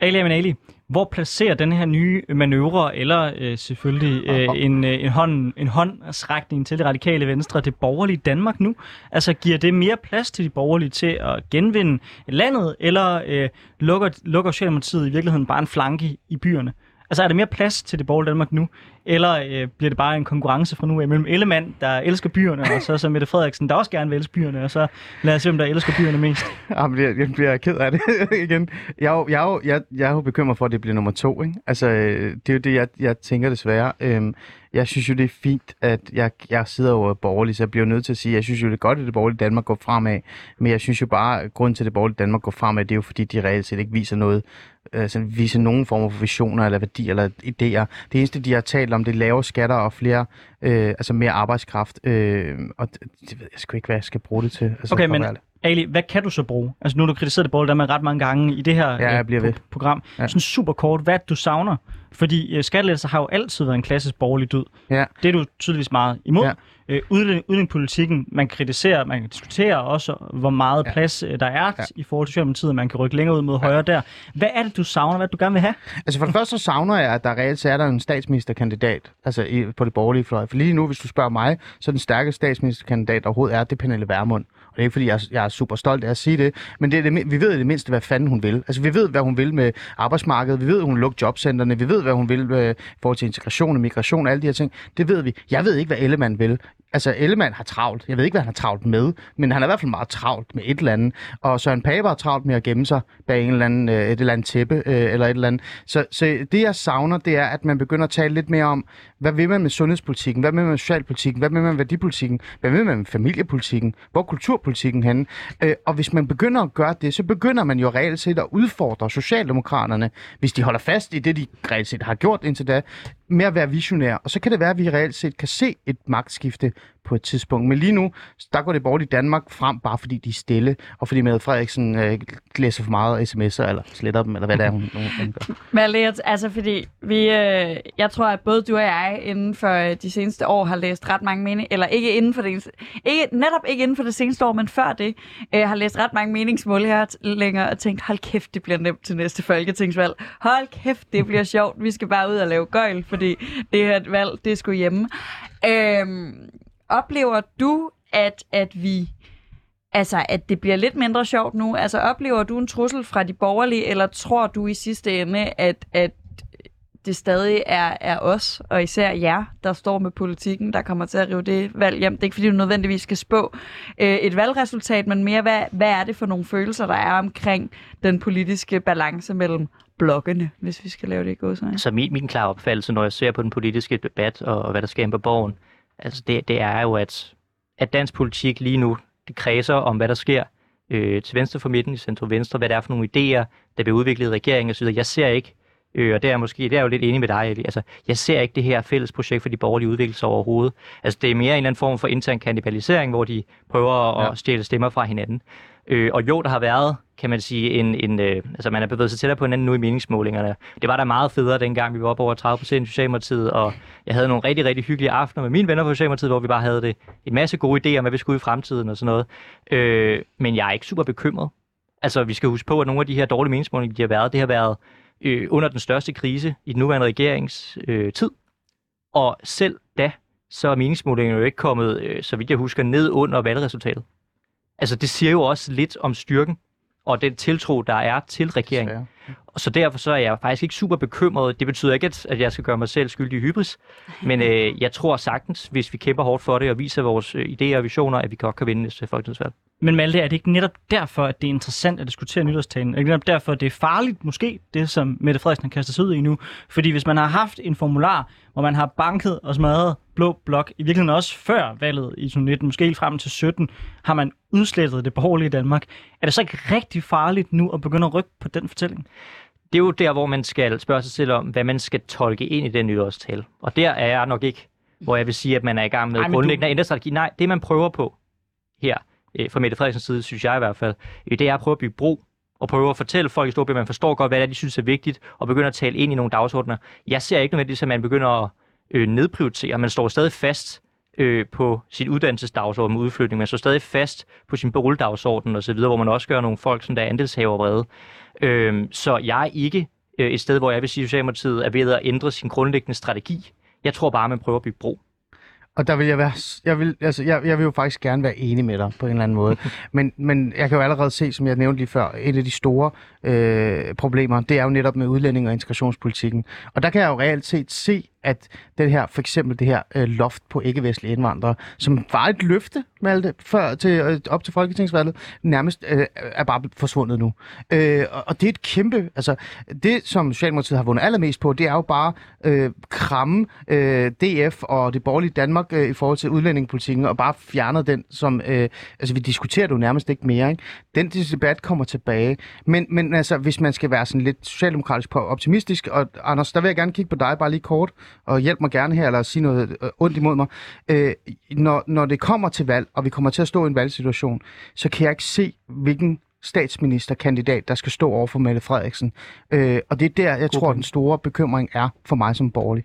Ali Ali, hvor placerer den her nye manøvre, eller øh, selvfølgelig øh, en, øh, en, hånd, en håndsrækning til det radikale venstre, det borgerlige Danmark nu? Altså giver det mere plads til de borgerlige til at genvinde landet, eller øh, lukker, lukker Socialdemokratiet i virkeligheden bare en flanke i byerne? Altså er der mere plads til det borgerlige Danmark nu, eller øh, bliver det bare en konkurrence fra nu af mellem Ellemann, der elsker byerne, og så, så Mette Frederiksen, der også gerne vil elske byerne, og så lad os se, om der elsker byerne mest. Jamen, jeg, jeg bliver ked af det igen. Jeg, er jeg, jeg, jeg er jo bekymret for, at det bliver nummer to. Ikke? Altså, øh, det er jo det, jeg, jeg tænker desværre. Øhm, jeg synes jo, det er fint, at jeg, jeg sidder over borgerligt, så jeg bliver nødt til at sige, at jeg synes jo, det er godt, at det borgerlige Danmark går fremad, men jeg synes jo bare, at grunden til, at det borgerlige Danmark går fremad, det er jo fordi, de reelt set ikke viser noget, altså viser nogen form for visioner eller værdier eller idéer. Det eneste, de har talt om, det er lave skatter og flere, øh, altså mere arbejdskraft, øh, og det, det ved jeg sgu ikke, hvad jeg skal bruge det til. Altså, okay, men Ali, hvad kan du så bruge? Altså nu har du kritiseret det borgerlige Danmark ret mange gange i det her ja, jeg bliver øh, program. Ja. Sådan super kort, hvad du savner? Fordi øh, skattelettelser har jo altid været en klassisk borgerlig død. Ja. Det er du tydeligvis meget imod. Ja. Øh, udlændingepolitikken, man kritiserer, man kan diskutere også, hvor meget ja. plads øh, der er ja. i forhold til Socialdemokratiet, man kan rykke længere ud mod ja. højre der. Hvad er det, du savner? Hvad du gerne vil have? Altså for det første så savner jeg, at der reelt er der en statsministerkandidat altså i, på det borgerlige fløj. For lige nu, hvis du spørger mig, så den stærkeste statsministerkandidat overhovedet er, det Pernille Vermund. Det er ikke, fordi jeg, jeg er super stolt af at sige det, men det er det, vi ved i det mindste, hvad fanden hun vil. Altså, vi ved, hvad hun vil med arbejdsmarkedet, vi ved, at hun vil lukke jobcentrene, vi ved, hvad hun vil med, i forhold til integration og migration og alle de her ting. Det ved vi. Jeg ved ikke, hvad Ellemann vil. Altså, Ellemann har travlt. Jeg ved ikke, hvad han har travlt med, men han er i hvert fald meget travlt med et eller andet. Og Søren Pape har travlt med at gemme sig bag en eller anden, øh, et eller andet tæppe øh, eller et eller andet. Så, så det, jeg savner, det er, at man begynder at tale lidt mere om, hvad vil man med sundhedspolitikken? Hvad vil man med socialpolitikken? Hvad vil man med værdipolitikken? Hvad vil man med familiepolitikken? Hvor er kulturpolitikken henne? Øh, og hvis man begynder at gøre det, så begynder man jo reelt set at udfordre Socialdemokraterne, hvis de holder fast i det, de reelt set har gjort indtil da, med at være visionær. Og så kan det være, at vi reelt set kan se et magtskifte på et tidspunkt. Men lige nu, der går det bort i Danmark frem, bare fordi de er stille, og fordi Mette Frederiksen øh, læser for meget sms'er, eller sletter dem, eller hvad det er, hun, hun gør. Men altså fordi vi, øh, jeg tror, at både du og jeg inden for øh, de seneste år har læst ret mange mening, eller ikke inden for det, ikke, netop ikke inden for det seneste år, men før det, øh, har læst ret mange meningsmål her længere og tænkt, hold kæft, det bliver nemt til næste folketingsvalg. Hold kæft, det bliver sjovt. Vi skal bare ud og lave gøjl, fordi det her valg, det skulle hjemme. Øhm, oplever du, at, at vi Altså, at det bliver lidt mindre sjovt nu? Altså, oplever du en trussel fra de borgerlige, eller tror du i sidste ende, at, at det stadig er, er os, og især jer, der står med politikken, der kommer til at rive det valg hjem. Det er ikke, fordi du nødvendigvis skal spå øh, et valgresultat, men mere, hvad, hvad er det for nogle følelser, der er omkring den politiske balance mellem blokkene, hvis vi skal lave det i går. Så altså, min, min klare opfattelse, når jeg ser på den politiske debat og, og hvad der sker på borgen, altså det, det er jo, at, at dansk politik lige nu, det kredser om, hvad der sker øh, til venstre for midten, i centrum venstre, hvad det er for nogle idéer, der bliver udviklet i regeringen osv. Jeg ser ikke, øh, og det er måske, det er jo lidt enig med dig, Eli. Altså, jeg ser ikke det her fælles projekt for de borgerlige udvikkelser overhovedet. Altså, det er mere en eller anden form for intern kannibalisering, hvor de prøver at ja. stjæle stemmer fra hinanden. Øh, og jo, der har været, kan man sige, en, en øh, altså man er bevæget sig tættere på hinanden nu i meningsmålingerne. Det var da meget federe dengang, vi var oppe over 30 procent i Socialdemokratiet, og jeg havde nogle rigtig, rigtig hyggelige aftener med mine venner på Socialdemokratiet, hvor vi bare havde det en masse gode idéer om, hvad vi skulle i fremtiden og sådan noget. Øh, men jeg er ikke super bekymret. Altså, vi skal huske på, at nogle af de her dårlige meningsmålinger, de har været, det har været øh, under den største krise i den nuværende regerings øh, tid. Og selv da, så er meningsmålingerne jo ikke kommet, øh, så vidt jeg husker, ned under valgresultatet. Altså, det siger jo også lidt om styrken og den tiltro, der er til regeringen. Og så derfor så er jeg faktisk ikke super bekymret. Det betyder ikke, at jeg skal gøre mig selv skyldig i hybris, men øh, jeg tror sagtens, hvis vi kæmper hårdt for det og viser vores øh, idéer og visioner, at vi godt kan vinde næste folketingsvalg. Men Malte, er det ikke netop derfor, at det er interessant at diskutere nytårstalen? Er det netop derfor, at det er farligt, måske, det som Mette Frederiksen har kastet sig ud i nu? Fordi hvis man har haft en formular, hvor man har banket og smadret blå blok, i virkeligheden også før valget i 2019, måske helt frem til 17, har man udslettet det borgerlige Danmark. Er det så ikke rigtig farligt nu at begynde at rykke på den fortælling? Det er jo der, hvor man skal spørge sig selv om, hvad man skal tolke ind i den nytårstale. Og der er jeg nok ikke, hvor jeg vil sige, at man er i gang med Ej, grundlæggende du... at ændre strategi. Nej, det man prøver på her, øh, fra Mette Frederiksens side, synes jeg i hvert fald, øh, det er at prøve at bygge bro og prøver at fortælle folk i Storbritannien, man forstår godt, hvad det er, de synes er vigtigt, og begynder at tale ind i nogle dagsordner. Jeg ser ikke nødvendigvis, at man begynder at øh, nedprioritere. Man står stadig fast øh, på sin uddannelsesdagsorden med udflytning. Man står stadig fast på sin boligdagsorden osv., hvor man også gør nogle folk, som der er andelshaver vrede. Øh, så jeg er ikke øh, et sted, hvor jeg vil sige, at Socialdemokratiet er ved at ændre sin grundlæggende strategi. Jeg tror bare, man prøver at bygge bro. Og der vil jeg være, jeg vil, altså, jeg, jeg vil jo faktisk gerne være enig med dig på en eller anden måde. men, men jeg kan jo allerede se, som jeg nævnte lige før, et af de store øh, problemer, det er jo netop med udlænding- og integrationspolitikken. Og der kan jeg jo reelt set se, at det her, for eksempel det her øh, loft på ikke-vestlige indvandrere, som var et løfte, Malte, før til, øh, op til folketingsvalget, nærmest øh, er bare forsvundet nu. Øh, og, og det er et kæmpe, altså det, som Socialdemokratiet har vundet allermest på, det er jo bare øh, kramme øh, DF og det borgerlige Danmark øh, i forhold til udlændingepolitikken, og bare fjernet den, som, øh, altså vi diskuterer det jo nærmest ikke mere, ikke? Den debat kommer tilbage. Men, men altså, hvis man skal være sådan lidt socialdemokratisk optimistisk, og Anders, der vil jeg gerne kigge på dig bare lige kort, og hjælp mig gerne her, eller sige noget øh, ondt imod mig. Øh, når, når det kommer til valg, og vi kommer til at stå i en valgsituation, så kan jeg ikke se, hvilken statsministerkandidat, der skal stå over for Mette Frederiksen. Øh, og det er der, jeg God tror, den store bekymring er for mig som borgerlig.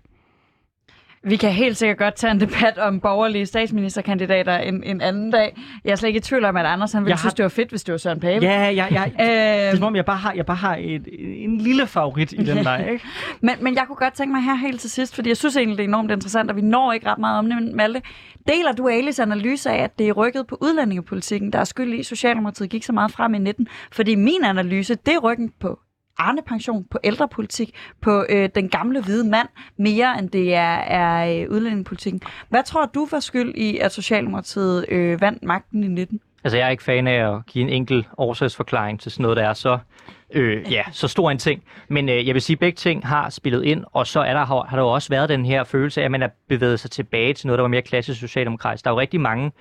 Vi kan helt sikkert godt tage en debat om borgerlige statsministerkandidater en, en anden dag. Jeg er slet ikke i tvivl om, at Anders han ville jeg synes, har... det var fedt, hvis det var Søren Pape. Ja, ja, ja. Det er som om, jeg bare har, jeg bare har et, en lille favorit i den der, ikke? men, men jeg kunne godt tænke mig her helt til sidst, fordi jeg synes egentlig, det er enormt interessant, og vi når ikke ret meget om det, men Malte, deler du Alis analyse af, at det er rykket på udlændingepolitikken, der er skyld i, at Socialdemokratiet gik så meget frem i 19? Fordi min analyse, det er ryggen på Arne-pension, på ældrepolitik, på øh, den gamle hvide mand, mere end det er, er øh, udlændingepolitikken. Hvad tror du var skyld i, at Socialdemokratiet øh, vandt magten i 19? Altså, jeg er ikke fan af at give en enkel årsagsforklaring til sådan noget, der er så, øh, ja, så stor en ting. Men øh, jeg vil sige, at begge ting har spillet ind, og så er der, har, har der jo også været den her følelse af, at man er bevæget sig tilbage til noget, der var mere klassisk socialdemokratisk. Der er jo rigtig mange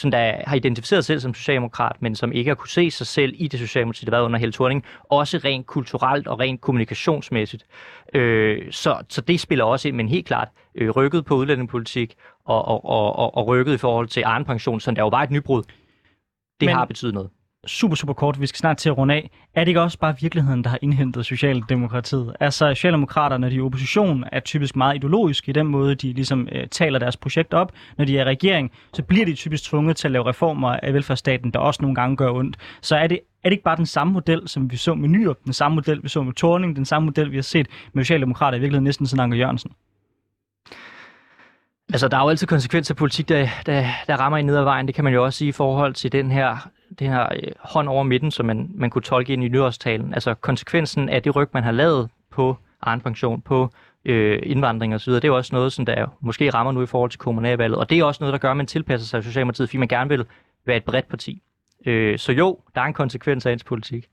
som der har identificeret sig selv som socialdemokrat, men som ikke har kunne se sig selv i det socialdemokrati, der var under Helle Thorning, også rent kulturelt og rent kommunikationsmæssigt. Øh, så, så det spiller også ind, men helt klart øh, rykket på udlændingepolitik og, og, og, og rykket i forhold til egen pension, så der jo var et nybrud. Det men, har betydet noget super, super kort, vi skal snart til at runde af. Er det ikke også bare virkeligheden, der har indhentet Socialdemokratiet? Altså, Socialdemokraterne, de i opposition, er typisk meget ideologiske i den måde, de ligesom øh, taler deres projekt op. Når de er i regering, så bliver de typisk tvunget til at lave reformer af velfærdsstaten, der også nogle gange gør ondt. Så er det, er det ikke bare den samme model, som vi så med Nyrup, den samme model, vi så med Torning, den samme model, vi har set med Socialdemokrater i virkeligheden næsten siden Anker Jørgensen? Altså, der er jo altid konsekvenser af politik, der, der, der rammer i ned ad vejen. Det kan man jo også sige i forhold til den her det her øh, hånd over midten, som man, man kunne tolke ind i nyårstalen. Altså konsekvensen af det ryg, man har lavet på egen pension, på øh, indvandring osv., det er jo også noget, som der måske rammer nu i forhold til kommunalvalget. Og det er også noget, der gør, at man tilpasser sig Socialdemokratiet, fordi man gerne vil være et bredt parti. Øh, så jo, der er en konsekvens af ens politik.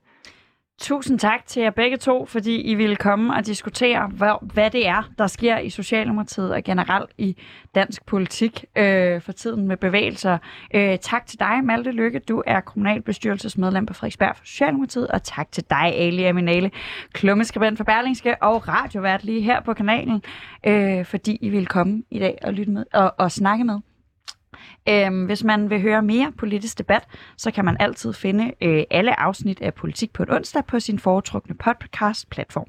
Tusind tak til jer begge to, fordi I ville komme og diskutere, hvad, hvad det er, der sker i Socialdemokratiet og generelt i dansk politik øh, for tiden med bevægelser. Øh, tak til dig, Malte Lykke. Du er kommunalbestyrelsesmedlem på Frederiksberg for Socialdemokratiet. Og tak til dig, Ali Aminale, klummeskribent for Berlingske og radiovært lige her på kanalen, øh, fordi I ville komme i dag og lytte med og, og snakke med. Øhm, hvis man vil høre mere politisk debat, så kan man altid finde øh, alle afsnit af Politik på et onsdag på sin foretrukne podcast-platform.